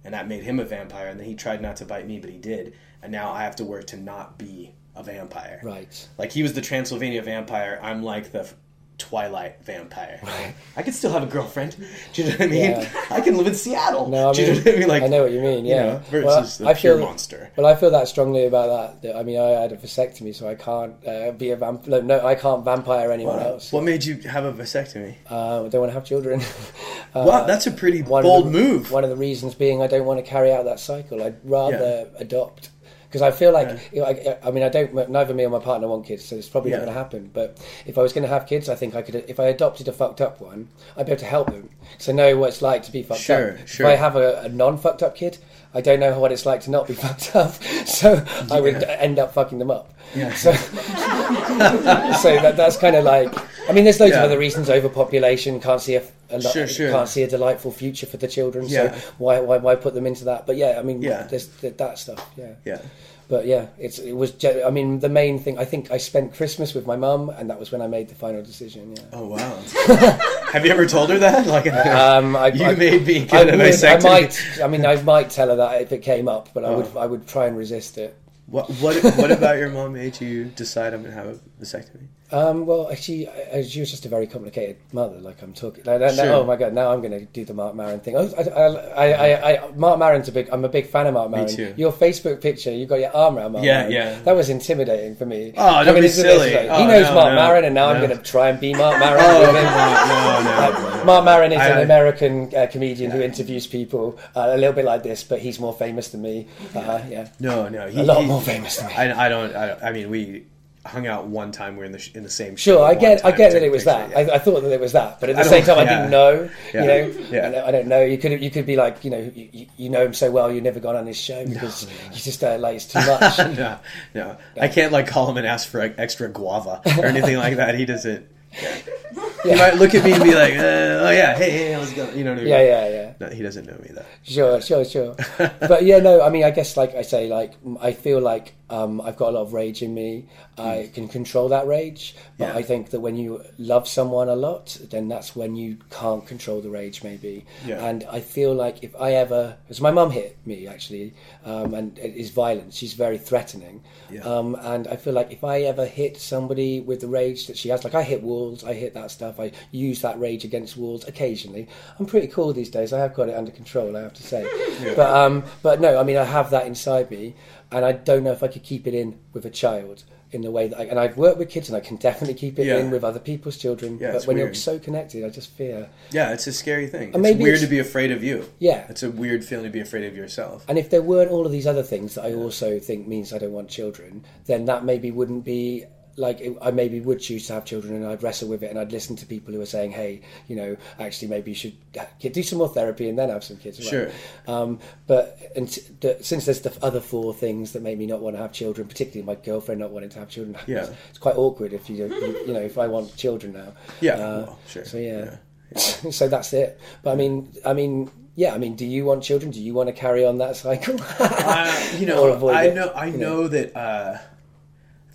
and that made him a vampire. And then he tried not to bite me, but he did. And now I have to work to not be a vampire. Right. Like he was the Transylvania vampire. I'm like the Twilight vampire. <laughs> I could still have a girlfriend. <laughs> Do you know what I mean? Yeah. I can live in Seattle. No, I Do you know what I mean? Like, I know what you mean. you Yeah, know, versus Well, the I pure feel, monster. Well, I feel that strongly about that. I mean, I had a vasectomy, so I can't uh, be a vamp. No, no, I can't vampire anyone else. What made you have a vasectomy? Uh, I don't want to have children. <laughs> uh, wow, that's a pretty bold the- move. One of the reasons being I don't want to carry out that cycle. I'd rather adopt because I feel like know, I, I mean I don't. Neither me or my partner want kids, so it's probably Yeah. not going to happen. But if I was going to have kids, I think I could. If I adopted a fucked up one, I'd be able to help them So know what it's like to be fucked Sure, up. sure. If I have a, a non fucked up kid. I don't know what it's like to not be <laughs> fucked up, so I would end up fucking them up. Yeah. So, <laughs> so that, that's kind of like. I mean, there's loads Yeah. of other reasons: overpopulation, can't see a, a lot, Sure, sure. can't see a delightful future for the children. Yeah. So why, why why put them into that? But yeah, I mean, Yeah. there's th- that stuff. Yeah. yeah. But yeah, it's it was. I mean, the main thing. I think I spent Christmas with my mum, and that was when I made the final decision. Yeah. Oh wow. <laughs> have you ever told her that? Like, <laughs> Um, I, you I, made me I, get a would, I might. I mean, I might tell her that if it came up, but I would. Oh. I would try and resist it. What what what about your mom made you decide I'm gonna have a vasectomy? Um, well, uh, she was just a very complicated mother. Like I'm talking. Like, now- Oh my god! Now I'm going to do the Mark Maron thing. I, I, I, I, I, Mark Maron's a big. I'm a big fan of Mark Maron. too. Your Facebook picture, you got your arm around Mark Yeah, Maron. yeah. That was intimidating for me. Oh, don't Coming be silly. like, Oh, he knows no, Mark no, Maron, and now I'm going to try and be Mark Maron. Oh, <laughs> come no, no. Mark Maron is I- an American uh, comedian who interviews people uh, a little bit like this, but he's more famous than me. Uh, yeah, No, no, he, a lot he- more famous than me. I, I don't. I, don't- I mean, we hung out one time. We were in the sh- in the same. Sure, I one get, I get that it was picture, that. yeah. I, I thought that it was that, but at the same don't- time, I <laughs> didn't know. Yeah. You know, Yeah. I, don't, know. You could, you could be like, you know, you, you- you know him so well, you've never gone on his show because you just uh, like it's too much. <laughs> no, no, I can't like call him and ask for extra guava or anything like that. He doesn't. <laughs> He might look at me and be like, <laughs> uh, "Oh yeah, hey, hey, how's it going?" You know what I mean? yeah, yeah, yeah. No, he doesn't know me that. Sure, sure, sure. <laughs> but yeah, no, I mean, I guess, like I say, like I feel like um, I've got a lot of rage in me. I can control that rage, but Hmm. Yeah. I think that when you love someone a lot, then that's when you can't control the rage, maybe. Yeah. And I feel like if I ever, because my mum hit me actually, um, and it is violent. She's very threatening. Yeah. Um, and I feel like if I ever hit somebody with the rage that she has, like I hit walls, I hit that stuff. I use that rage against walls occasionally. I'm pretty cool these days. I have got it under control, I have to say. <laughs> But um, but no, I mean I have that inside me, and I don't know if I could keep it in with a child in the way that. I, and I've worked with kids, and I can definitely keep it Yeah. in with other people's children. Yeah, but it's when you're so connected, I just fear. Yeah, it's a scary thing. It's maybe weird it's- to be afraid of you. Yeah. It's a weird feeling to be afraid of yourself. And if there weren't all of these other things that I also think means I don't want children, then that maybe wouldn't be like it, I maybe would choose to have children, and I'd wrestle with it, and I'd listen to people who are saying, "Hey, you know, actually, maybe you should do some more therapy and then have some kids." right? Sure. Um, but and the, since there's the other four things that make me not want to have children, particularly my girlfriend not wanting to have children, <laughs> Yeah. it's quite awkward if you, you, you know, if I want children now. Yeah, Uh, well, sure. So yeah. <laughs> so that's it. But I mean, I mean, yeah. I mean, do you want children? Do you want to carry on that cycle? Uh, you <laughs> Or know, avoid I it, know, I you know that uh,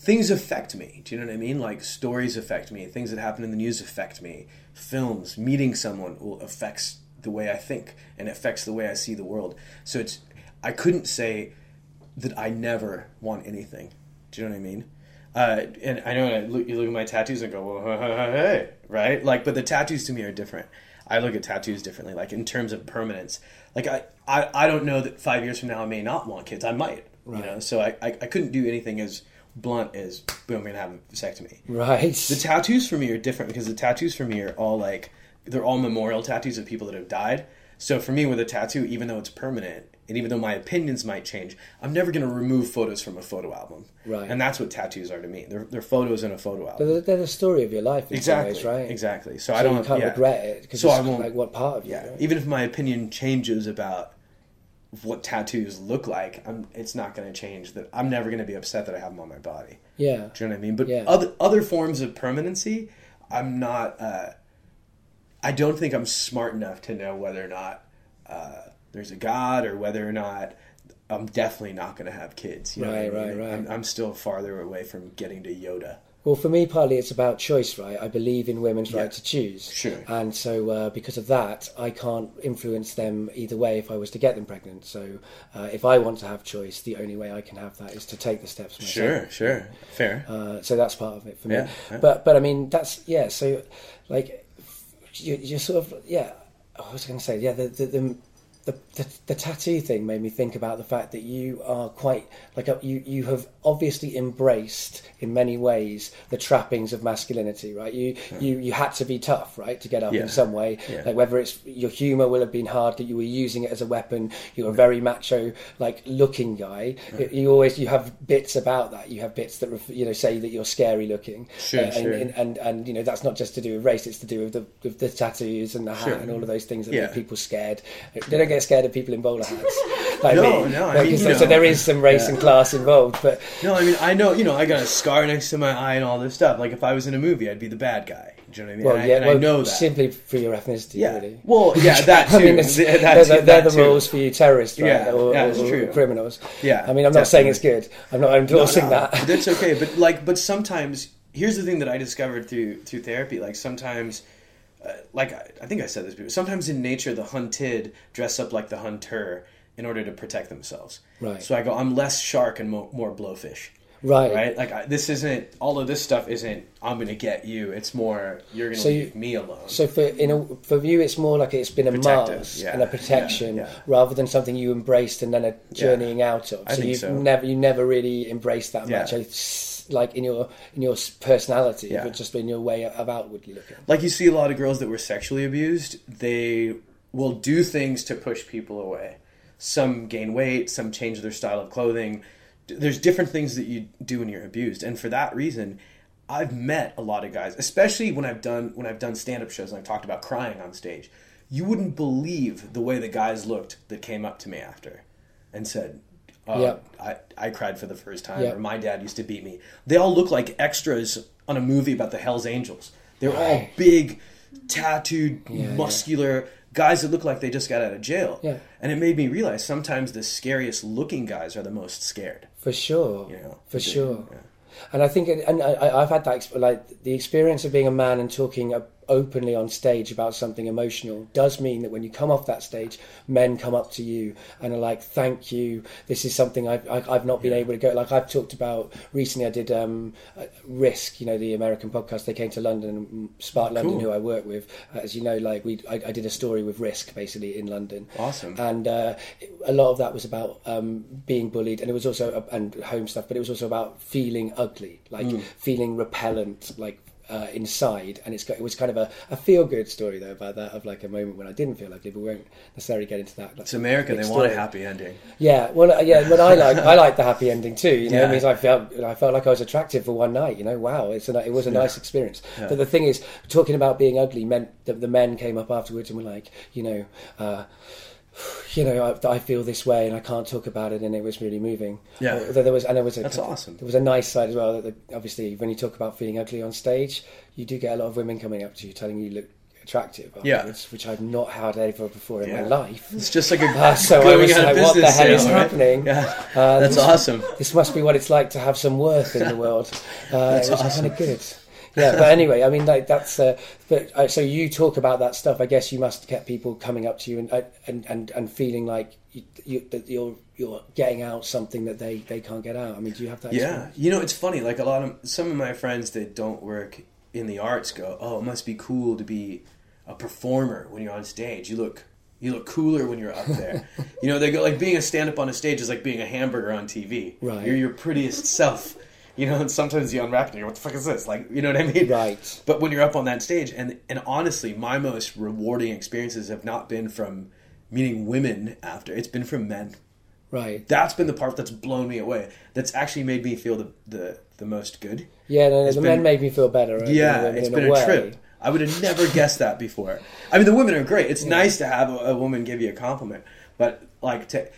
things affect me. Do you know what I mean? Like stories affect me. Things that happen in the news affect me. Films, meeting someone will affects the way I think and affects the way I see the world. So it's, I couldn't say that I never want anything. Do you know what I mean? Uh, and I know I look, you look at my tattoos and go, well, hey, right? Like, but the tattoos to me are different. I look at tattoos differently, like in terms of permanence. Like I, I, I don't know that five years from now I may not want kids. I might, you know. So I, I, I couldn't do anything as blunt is boom, I'm gonna have a vasectomy. right. The tattoos for me are different because the tattoos for me are all like they're all memorial tattoos of people that have died. So for me, with a tattoo, even though it's permanent, and even though my opinions might change, I'm never going to remove photos from a photo album. Right. And that's what tattoos are to me. They're, they're photos in a photo album. they're, they're the story of your life, in exactly. Ways, right? Exactly. So, So I don't. you can't yeah. regret it because So it's I won't- like what part of you. Yeah. right? Even if my opinion changes about what tattoos look like, I'm, it's not going to change. That I'm never going to be upset that I have them on my body. yeah. Do you know what I mean? But Yeah. other other forms of permanency, I'm not. Uh, I don't think I'm smart enough to know whether or not uh, there's a God or whether or not I'm definitely not going to have kids. You know what I Right, mean? right, right. I'm, I'm still farther away from getting to Yoda. Well, for me, partly it's about choice, right? I believe in women's Yeah. right to choose. Sure. And so, uh, because of that, I can't influence them either way if I was to get them pregnant. So, uh, if I want to have choice, the only way I can have that is to take the steps myself. Sure, sure, fair. Uh, so that's part of it for me. Yeah, yeah. But but I mean that's yeah. So like you you sort of yeah. I was going to say yeah. The the, the the, the, the tattoo thing made me think about the fact that you are quite like a, you you have obviously embraced in many ways the trappings of masculinity right you you you had to be tough right to get up Yeah. in some way Yeah. like whether it's your humor will have been hard that you were using it as a weapon you're a very macho like looking guy you always you have bits about that you have bits that ref- you know say that you're scary looking Sure, Uh, and, sure. and, and and you know that's not just to do with race it's to do with the with the tattoos and the hat Sure. and all of those things that Yeah. make people scared they don't get scared of people in bowler hats <laughs> like No, me. no, I Like, mean, so, you so there is some race and class involved but No, I mean, I know, you know, I got a scar next to my eye and all this stuff. Like, if I was in a movie, I'd be the bad guy. Do you know what I mean? well and I, yeah and well, I know that. simply for your ethnicity yeah. really Well, yeah, <laughs> that too. I mean, it's, Th- that they're, too, the- they're that the too. rules for you terrorists, right? Yeah, or, yeah, or- it's or true. criminals. Yeah, I mean, I'm not saying it's good. I'm not endorsing No, no, that. That's okay, but like, but sometimes here's the thing that I discovered through through therapy. Like sometimes, uh, like I, I think I said this before. Sometimes in nature, the hunted dress up like the hunter in order to protect themselves. Right. So I go, I'm less shark and mo- more blowfish. Right. Right. Like I, this isn't all of this stuff. Isn't I'm going to get you. It's more you're going to So you- leave me alone. So for in a, for you, it's more like it's been a mask yeah, and a protection yeah, yeah. rather than something you embraced and then a journeying out of. So you've so. never you never really embraced that much, It's like in your in your personality, Yeah. but just in your way of outwardly looking. like you see a lot of girls that were sexually abused they will do things to push people away some gain weight some change their style of clothing there's different things that you do when you're abused and for that reason i've met a lot of guys especially when i've done when i've done stand-up shows and i've talked about crying on stage you wouldn't believe the way the guys looked that came up to me after and said uh, Yep. I, I cried for the first time Yep. or my dad used to beat me they all look like extras on a movie about the hells angels they're all big tattooed Yeah, muscular guys that look like they just got out of jail Yeah. and it made me realize sometimes the scariest looking guys are the most scared For sure, you know for sure. yeah. And I think, and I, I've had that, like the experience of being a man and talking openly on stage about something emotional does mean that when you come off that stage, men come up to you and are like, "Thank you. This is something I've I- I've not been able to go." Like I've talked about recently, I did um, uh, Risk, you know, the American podcast. They came to London, Spark London, Cool. who I work with, uh, as you know, like we, I, I did a story with Risk basically in London. Awesome. And uh, a lot of that was about um, being bullied, and it was also and home stuff, but it was also about feeling ugly, like Mm. feeling repellent, like. Uh, inside, and it's got, it was kind of a, a feel good story though about that of like a moment when I didn't feel ugly, but we won't necessarily get into that. it's america they big want a happy ending Yeah, well, uh, yeah, but I like I like the happy ending too. You know, Yeah. it means I felt I felt like I was attractive for one night. You know, wow, it's a, it was a nice experience. But the thing is, talking about being ugly meant that the men came up afterwards and were like, you know. Uh, <sighs> you know, I, I feel this way, and I can't talk about it, and it was really moving. Yeah. Although there was, and there was a, That's awesome. There was a nice side as well. That the, obviously, when you talk about feeling ugly on stage, you do get a lot of women coming up to you telling you look attractive. Yeah. which I've not had ever before in Yeah. my life. it's just like a <laughs> Uh, so I was like, what the hell is right? happening? yeah Uh, that's this, awesome This must be what it's like to have some worth in the world. <laughs> Uh, That's it was awesome. kind of good. Yeah, but anyway, I mean, like that's. Uh, but uh, so you talk about that stuff. I guess you must get people coming up to you and uh, and and, and feeling like you, you, that you're you're getting out something that they, they can't get out. I mean, do you have that? Yeah, experience? you know, it's funny. Like a lot of some of my friends that don't work in the arts go, "Oh, it must be cool to be a performer when you're on stage. You look you look cooler when you're up there." <laughs> you know, they go like being a stand-up on a stage is like being a hamburger on TV. Right. You're your prettiest self. You know, and sometimes you unwrap it and you go, what the fuck is this? Like, you know what I mean? Right. But when you're up on that stage, and and honestly, my most rewarding experiences have not been from meeting women after. It's been from men Right. that's been the part that's blown me away. That's actually made me feel the the, the most good. Yeah, no, no, the been- men made me feel better. right, Yeah, than the women it's been a, way. trip. I would have never guessed that before. I mean, the women are great. It's nice to have a, a woman give you a compliment, but like to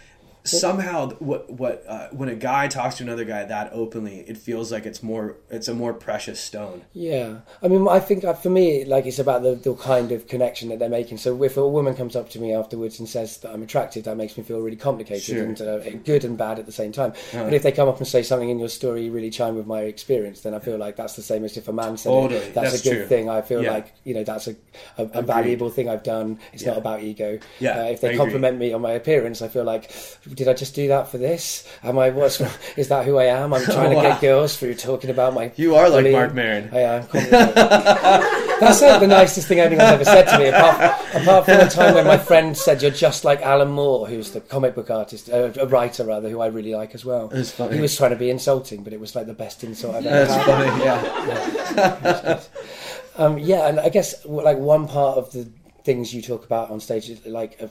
somehow what what uh, when a guy talks to another guy that openly, it feels like it's more it's a more precious stone. Yeah, I mean, I think uh, for me, like it's about the, the kind of connection that they're making. So if a woman comes up to me afterwards and says that I'm attracted, that makes me feel really complicated Sure. and uh, good and bad at the same time. Uh. But if they come up and say something in your story really chime with my experience, then I feel like that's the same as if a man said Totally, it. That's, that's a good true. thing. I feel Yeah. like you know that's a, a, a valuable thing I've done. It's not about ego. Yeah, uh, if I they agree. compliment me on my appearance, I feel like did I just do that for this? Am I what's <laughs> is that who I am? I'm trying to Wow. get girls through talking about my. You are like. Mark Maron. I am. <laughs> That's like the nicest thing anyone's ever said to me, apart, apart from the time when my friend said, You're just like Alan Moore, who's the comic book artist, uh, a writer rather, who I really like as well. That's funny. He was trying to be insulting, but it was like the best insult I've ever That's had. funny. Yeah. <laughs> Um, yeah, and I guess like one part of the things you talk about on stage, like uh,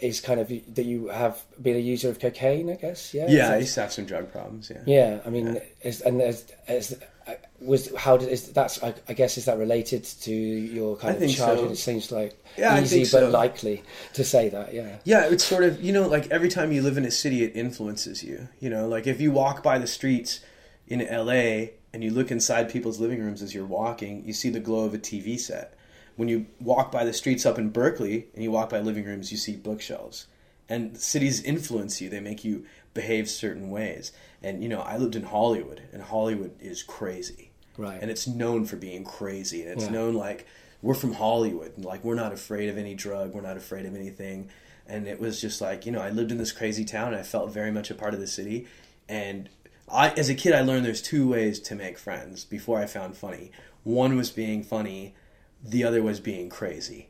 is kind of that you have been a user of cocaine. I guess. Yeah. Yeah, I used to have some drug problems. Yeah. yeah. I mean, is, and is, is, uh, was how did is that's I, I guess is that related to your kind of childhood? so. It seems like Yeah, easy think but likely to say that. Yeah. Yeah, it's sort of you know like every time you live in a city, it influences you. You know, like if you walk by the streets in L.A. and you look inside people's living rooms as you're walking, you see the glow of a TV set. When you walk by the streets up in Berkeley and you walk by living rooms, you see bookshelves. And cities influence you; they make you behave certain ways. And you know, I lived in Hollywood, and Hollywood is crazy, Right. and it's known for being crazy, and it's Yeah. known like we're from Hollywood, and like we're not afraid of any drug, we're not afraid of anything. And it was just like you know, I lived in this crazy town, and I felt very much a part of the city. And I, as a kid, I learned there's two ways to make friends before I found funny. One was being funny, the other was being crazy.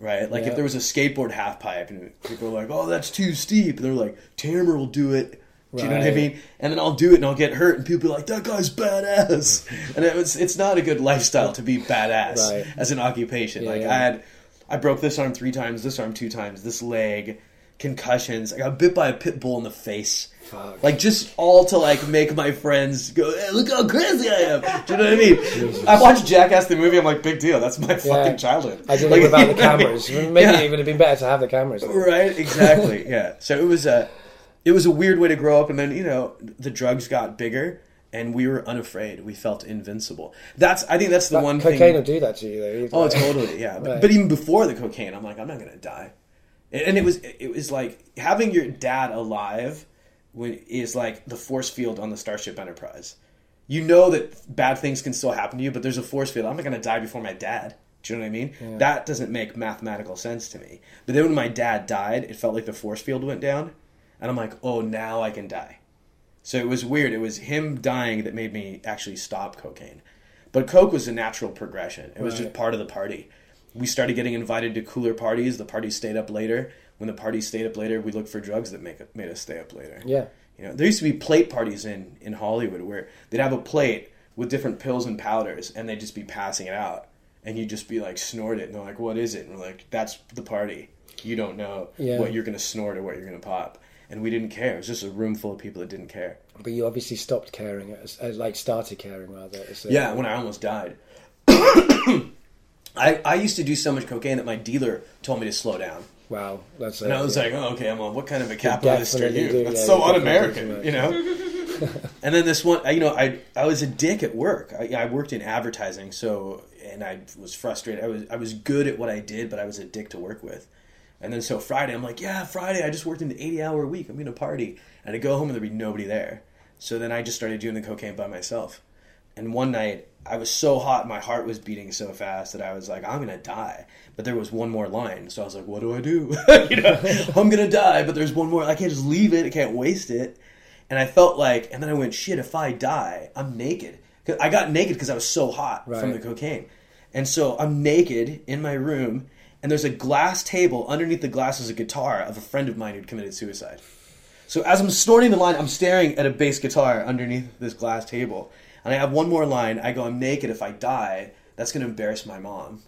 Right? Like Yeah. if there was a skateboard half pipe and people were like, "Oh, that's too steep," and they're like, "Tamer will do it." Do you know what I mean? And then I'll do it and I'll get hurt, and people be like, "That guy's badass." <laughs> And it was, it's not a good lifestyle to be badass Right. as an occupation. Yeah, like yeah. I had, I broke this arm three times, this arm two times, this leg, concussions. I got bit by a pit bull in the face. Fuck. Like just all to like make my friends go, hey, look how crazy I am. Do you know what I mean? I watched Jackass the movie. I'm like, big deal. That's my fucking childhood. I didn't Like, know about the know what I mean? cameras. Maybe Yeah. it would have been better to have the cameras. though. Right, <laughs> exactly. yeah. So it was a, it was a weird way to grow up, and then you know the drugs got bigger, and we were unafraid. We felt invincible. That's I think that's the But one cocaine thing. will do that to you, though. either Oh, way. totally, yeah. <laughs> But, Right. but even before the cocaine, I'm like, I'm not gonna die. And and it was it was like having your dad alive when is like the force field on the Starship Enterprise. You know that bad things can still happen to you, but there's a force field. I'm not gonna die before my dad. Do you know what I mean? That doesn't make mathematical sense to me. But then when my dad died, it felt like the force field went down, and I'm like, oh, now I can die. So it was weird. It was him dying that made me actually stop cocaine. But coke was a natural progression. It was just part of the party. We started getting invited to cooler parties. The parties stayed up later. When the parties stayed up later, we looked for drugs that make made us stay up later. Yeah. You know, there used to be plate parties in in Hollywood where they'd have a plate with different pills and powders, and they'd just be passing it out, and you'd just be like snort it, and they're like, "What is it?" And we're like, "That's the party. You don't know Yeah. what you're gonna snort or what you're gonna pop." And we didn't care. It was just a room full of people that didn't care. But you obviously stopped caring, as, as, like started caring rather. a- uh, Yeah, when I almost died. <coughs> I, I used to do so much cocaine that my dealer told me to slow down. Wow, that's. And I was yeah. like, oh, okay, I'm on. What kind of a capitalist are you? do, That's yeah, so un-American, you know. <laughs> and then this one, you know, I I was a dick at work. I, I worked in advertising, so and I was frustrated. I was I was good at what I did, but I was a dick to work with. And then so Friday, I'm like, yeah, Friday. I just worked an 80 hour week. I'm gonna party, and I go home and there'd be nobody there. So then I just started doing the cocaine by myself. And one night, I was so hot, my heart was beating so fast that I was like, I'm gonna die. But there was one more line, so I was like, what do I do? <laughs> you know, <laughs> I'm gonna die, but there's one more. I can't just leave it. I can't waste it. And I felt like, and then I went, shit. If I die, I'm naked. 'Cause I got naked because I was so hot from the cocaine. And so I'm naked in my room, and there's a glass table. Underneath the glass is a guitar of a friend of mine who'd committed suicide. So as I'm snorting the line, I'm staring at a bass guitar underneath this glass table. And I have one more line. I go, I'm naked. If I die, that's going to embarrass my mom.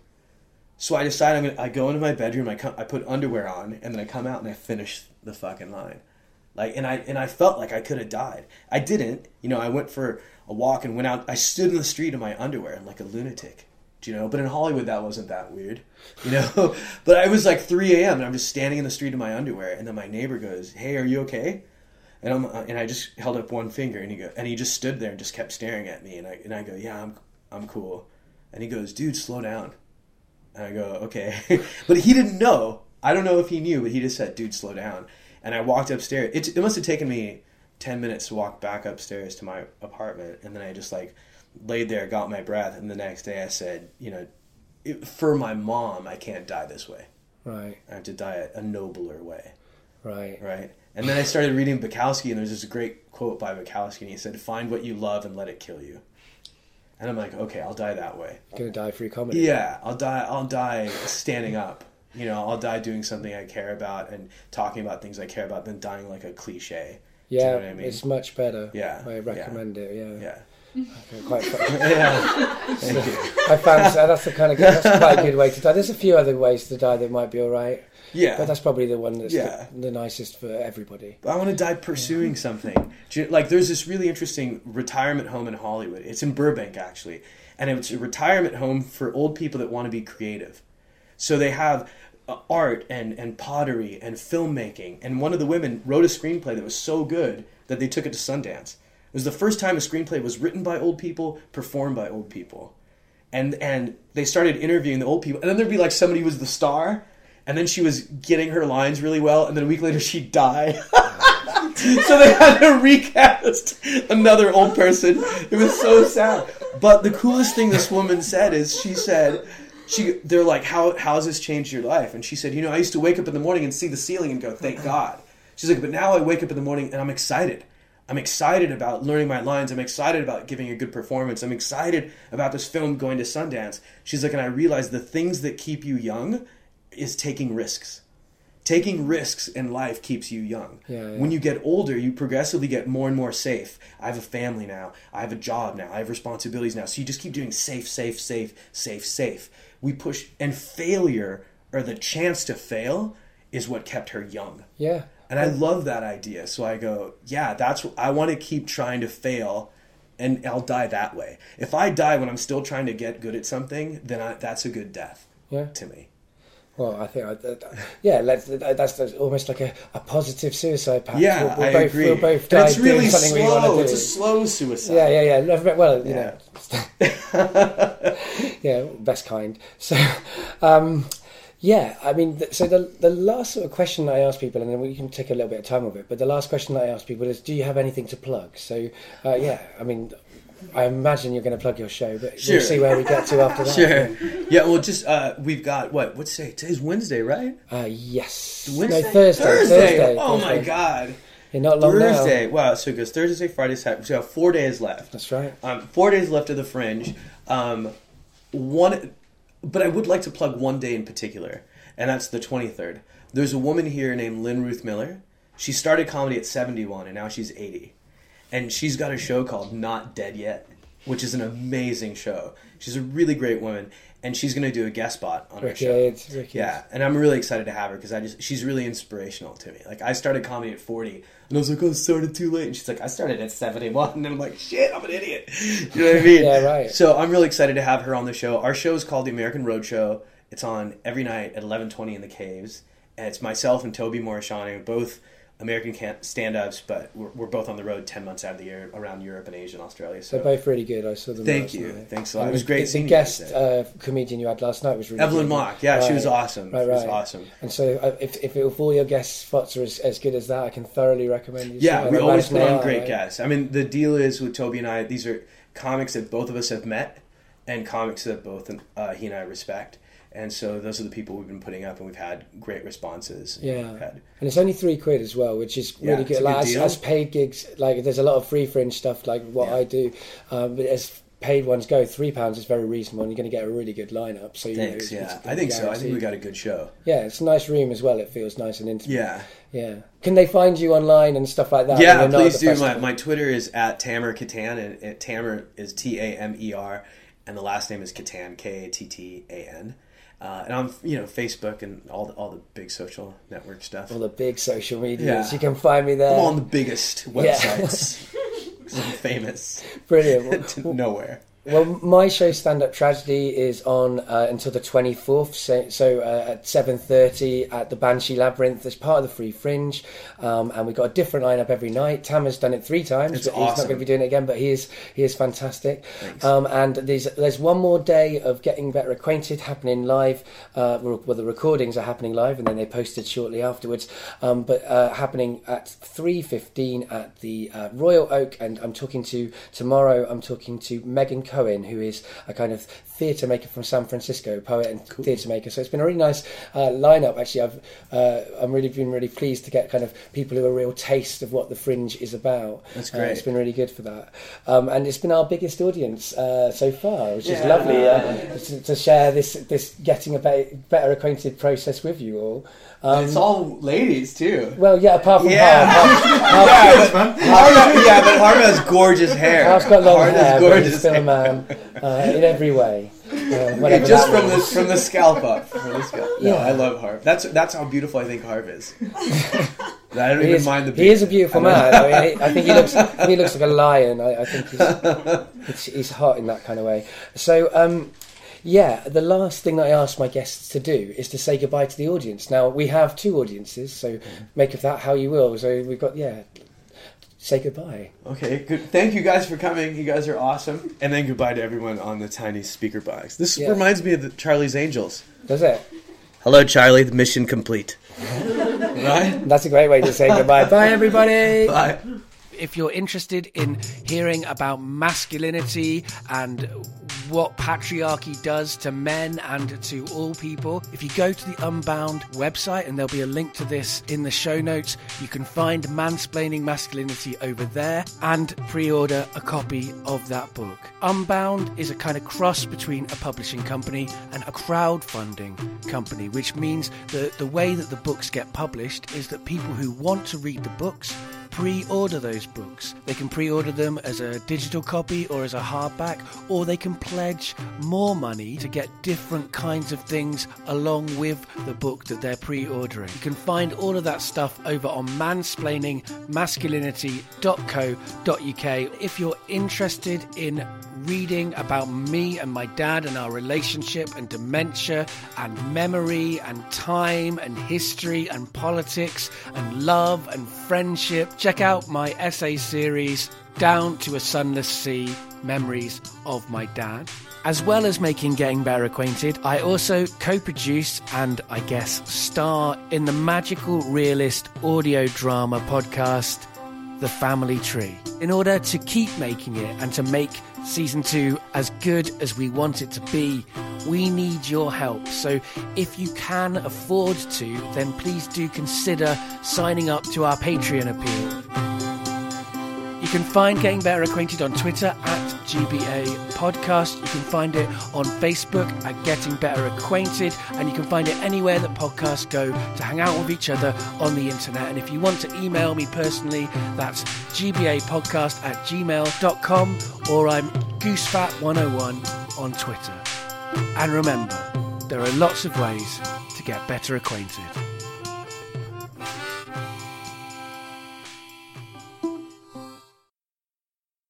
So I decide I'm gonna. I go into my bedroom. I come, I put underwear on, and then I come out and I finish the fucking line. Like, and I and I felt like I could have died. I didn't. You know, I went for a walk and went out. I stood in the street in my underwear. I'm like a lunatic. Do you know? But in Hollywood, that wasn't that weird, <laughs> you know. but I was like 3 a.m. and I'm just standing in the street in my underwear, and then my neighbor goes, "Hey, are you okay?" And I'm uh, and I just held up one finger, and he go and he just stood there and just kept staring at me, and I and I go, "Yeah, I'm I'm cool," and he goes, "Dude, slow down," and I go, "Okay," <laughs> but he didn't know. I don't know if he knew, but he just said, "Dude, slow down," and I walked upstairs. It it must have taken me ten minutes to walk back upstairs to my apartment, and then I just like laid there, got my breath, and the next day I said, you know, it, for my mom, I can't die this way. Right. I have to die a, a nobler way. Right. Right. And then I started reading Bukowski, and there's this great quote by Bukowski, and he said, "Find what you love and let it kill you." And I'm like, okay, I'll die that way. I'm Gonna die free comedy. Yeah, I'll die. I'll die standing up. You know, I'll die doing something I care about and talking about things I care about than dying like a cliche. Do you Yeah, know what I mean? it's much better. Yeah, I recommend it. Yeah. Yeah. Okay, Quite. <laughs> Yeah. Thank you. I found so that's the kind of that's quite a good way to die. There's a few other ways to die that might be all right, Yeah. but that's probably the one that's Yeah. the, the nicest for everybody. I want to die pursuing something. You- Like, there's this really interesting retirement home in Hollywood. It's in Burbank, actually. And it's a retirement home for old people that want to be creative. So they have uh, art and, and pottery and filmmaking. And one of the women wrote a screenplay that was so good that they took it to Sundance. It was the first time a screenplay was written by old people, performed by old people. And, and they started interviewing the old people. And then there'd be like somebody who was the star. And then she was getting her lines really well. And then a week later, she'd die. <laughs> so they had to recast another old person. It was so sad. But the coolest thing this woman said is she said, she they're like, How how has this changed your life? And she said, You know, I used to wake up in the morning and see the ceiling and go, Thank God. She's like, But now I wake up in the morning and I'm excited. I'm excited about learning my lines. I'm excited about giving a good performance. I'm excited about this film going to Sundance. She's like, and I realize the things that keep you young is taking risks taking risks in life keeps you young. Yeah, yeah. When you get older, you progressively get more and more safe. I have a family now. I have a job now. I have responsibilities now. So you just keep doing safe, safe, safe, safe, safe. We push, and failure or the chance to fail is what kept her young. Yeah. And I love that idea. So I go, yeah, that's I want to keep trying to fail and I'll die that way. If I die when I'm still trying to get good at something, then I, that's a good death Yeah. to me. Well, I think, I, that- yeah, let's, that's, that's almost like a, a positive suicide pact. Yeah, we'll, we'll I both, agree. We'll both die it's really doing something we slow. It's a slow suicide. yeah, yeah, yeah. Well, you Yeah. know, <laughs> yeah, best kind. So, um, yeah, I mean, th- so the the last sort of question I ask people, and then we can take a little bit of time of it, but the last question that I ask people is, do you have anything to plug? So, uh, yeah, I mean, I imagine you're going to plug your show, but Sure. we'll see where we get to after that. Sure. Yeah. Well, just uh, we've got what? What's today? Today's Wednesday, right? Uh, yes. Wednesday. No, Thursday. Thursday. Oh my God. You're not long now. Thursday. Wow. So it goes Thursday, Friday, Saturday. So we have four days left. That's right. Um, four days left of the Fringe. Um, one, but I would like to plug one day in particular, and that's the twenty third. There's a woman here named Lynn Ruth Miller. She started comedy at seventy one, and now she's eighty, and she's got a show called Not Dead Yet, which is an amazing show. She's a really great woman, and she's going to do a guest spot on our show. Aids, Ricky Yeah, and I'm really excited to have her because I just she's really inspirational to me. Like I started comedy at 40, and I was like, "Oh, I started too late," and she's like, "I started at 71," and I'm like, "Shit, I'm an idiot." <laughs> You know what I mean? Yeah, right. So I'm really excited to have her on the show. Our show is called the American Road Show. It's on every night at 11:20 in the Caves, and it's myself and Toby Morishani, both American can- stand-ups, but we're, we're both on the road 10 months out of the year around Europe and Asia and Australia. So They're both really good. I saw them. Thank last you. night. Thanks a lot. And It was the- great The, seeing you guest uh, comedian you had last night was really Evelyn good. Mock, yeah, she was awesome. Right, She was right. awesome. And so, uh, if, if, if all your guest spots are as, as good as that, I can thoroughly recommend you. Yeah, we always put on great right? guests. I mean, the deal is with Toby and I; these are comics that both of us have met, and comics that both uh, he and I respect. And so those are the people we've been putting up, and we've had great responses. Yeah. And it's only three quid as well, which is really it's good. Like as, as paid gigs, like there's a lot of free fringe stuff, like what Yeah. I do. Um, but as paid ones go, three pounds is very reasonable, and you're going to get a really good lineup. So Thanks. know, Yeah, I think so. I think we got a good show. Yeah, it's a nice room as well. It feels nice and intimate. Yeah. Yeah. Can they find you online and stuff like that? Yeah, you're not at please do. My, my Twitter is at Tamer Kattan, and, and Tamer is T A M E R, and the last name is Kattan, K A T T A N. Uh, and on you know Facebook and all the, all the big social network stuff. all the big social medias. Yeah. You can find me there. I'm on the biggest websites. <laughs> I'm famous Brilliant. <laughs> nowhere. Well, my show Stand Up Tragedy is on uh, until the 24th, so, so uh, at 7.30 at the Banshee Labyrinth as part of the Free Fringe, um, and we've got a different lineup every night. Tam has done it three times, It's but he's not going to be doing it again, but he is, he is fantastic. Um, and there's, there's one more day of Getting Better Acquainted happening live, uh, well, the recordings are happening live, and then they're posted shortly afterwards, um, but uh, happening at 3.15 at the uh, Royal Oak, and I'm talking to, tomorrow, I'm talking to Megan Cohen, who is a kind of theatre maker from San Francisco, poet and theatre maker. So it's been a really nice uh, lineup. Actually, I've uh, I'm really been really pleased to get kind of people who have a real taste of what the Fringe is about. That's Uh, great. it's been really good for that, um, and it's been our biggest audience uh, so far, which is lovely uh, to, to share this this getting a be- better acquainted process with you all. Um, it's all ladies too. well, yeah, apart from Yeah. Harv, <laughs> Harv, yeah, but Harva, yeah, but Harva has gorgeous hair. Harv's got long Harva has hair, but he's gorgeous still a hair. man uh, in every way. Uh, whatever Just from the from the scalp up. From the scalp. <laughs> No, Yeah. I love Harv. That's that's how beautiful I think Harv is. <laughs> I don't He even is, mind the. he is a beautiful I man. I, mean, I think he looks. He looks like a lion. I, I think he's, he's he's hot in that kind of way. So, um, yeah, the last thing that I ask my guests to do is to say goodbye to the audience. Now we have two audiences, so mm. make of that how you will. So we've got yeah, say goodbye. Okay, good. Thank you guys for coming. You guys are awesome. And then goodbye to everyone on the tiny speaker box. This Yeah. reminds me of the Charlie's Angels. Does it? Hello, Charlie. The mission complete. <laughs> right? That's a great way to say goodbye. Bye, everybody. Bye. If you're interested in hearing about masculinity and what patriarchy does to men and to all people, if you go to the Unbound website, and there'll be a link to this in the show notes, you can find Mansplaining Masculinity over there and pre order a copy of that book. Unbound is a kind of cross between a publishing company and a crowdfunding company, which means that the way that the books get published is that people who want to read the books pre-order those books. They can pre-order them as a digital copy or as a hardback, or they can pledge more money to get different kinds of things along with the book that they're pre-ordering. You can find all of that stuff over on mansplainingmasculinity.co.uk. If you're interested in reading about me and my dad and our relationship and dementia and memory and time and history and politics and love and friendship, check out my essay series, Down to a Sunless Sea Memories of My Dad. As well as making Getting Better Acquainted, I also co produce and I guess star in the magical realist audio drama podcast the family tree. In order to keep making it and to make season two as good as we want it to be, we need your help. So if you can afford to, then please do consider signing up to our Patreon appeal. You can find Getting Better Acquainted on Twitter at GBA Podcast. You can find it on Facebook at Getting Better Acquainted. And you can find it anywhere that podcasts go to hang out with each other on the internet. And if you want to email me personally, that's gbapodcast at gmail.com or I'm goosefat101 on Twitter. And remember, there are lots of ways to get better acquainted.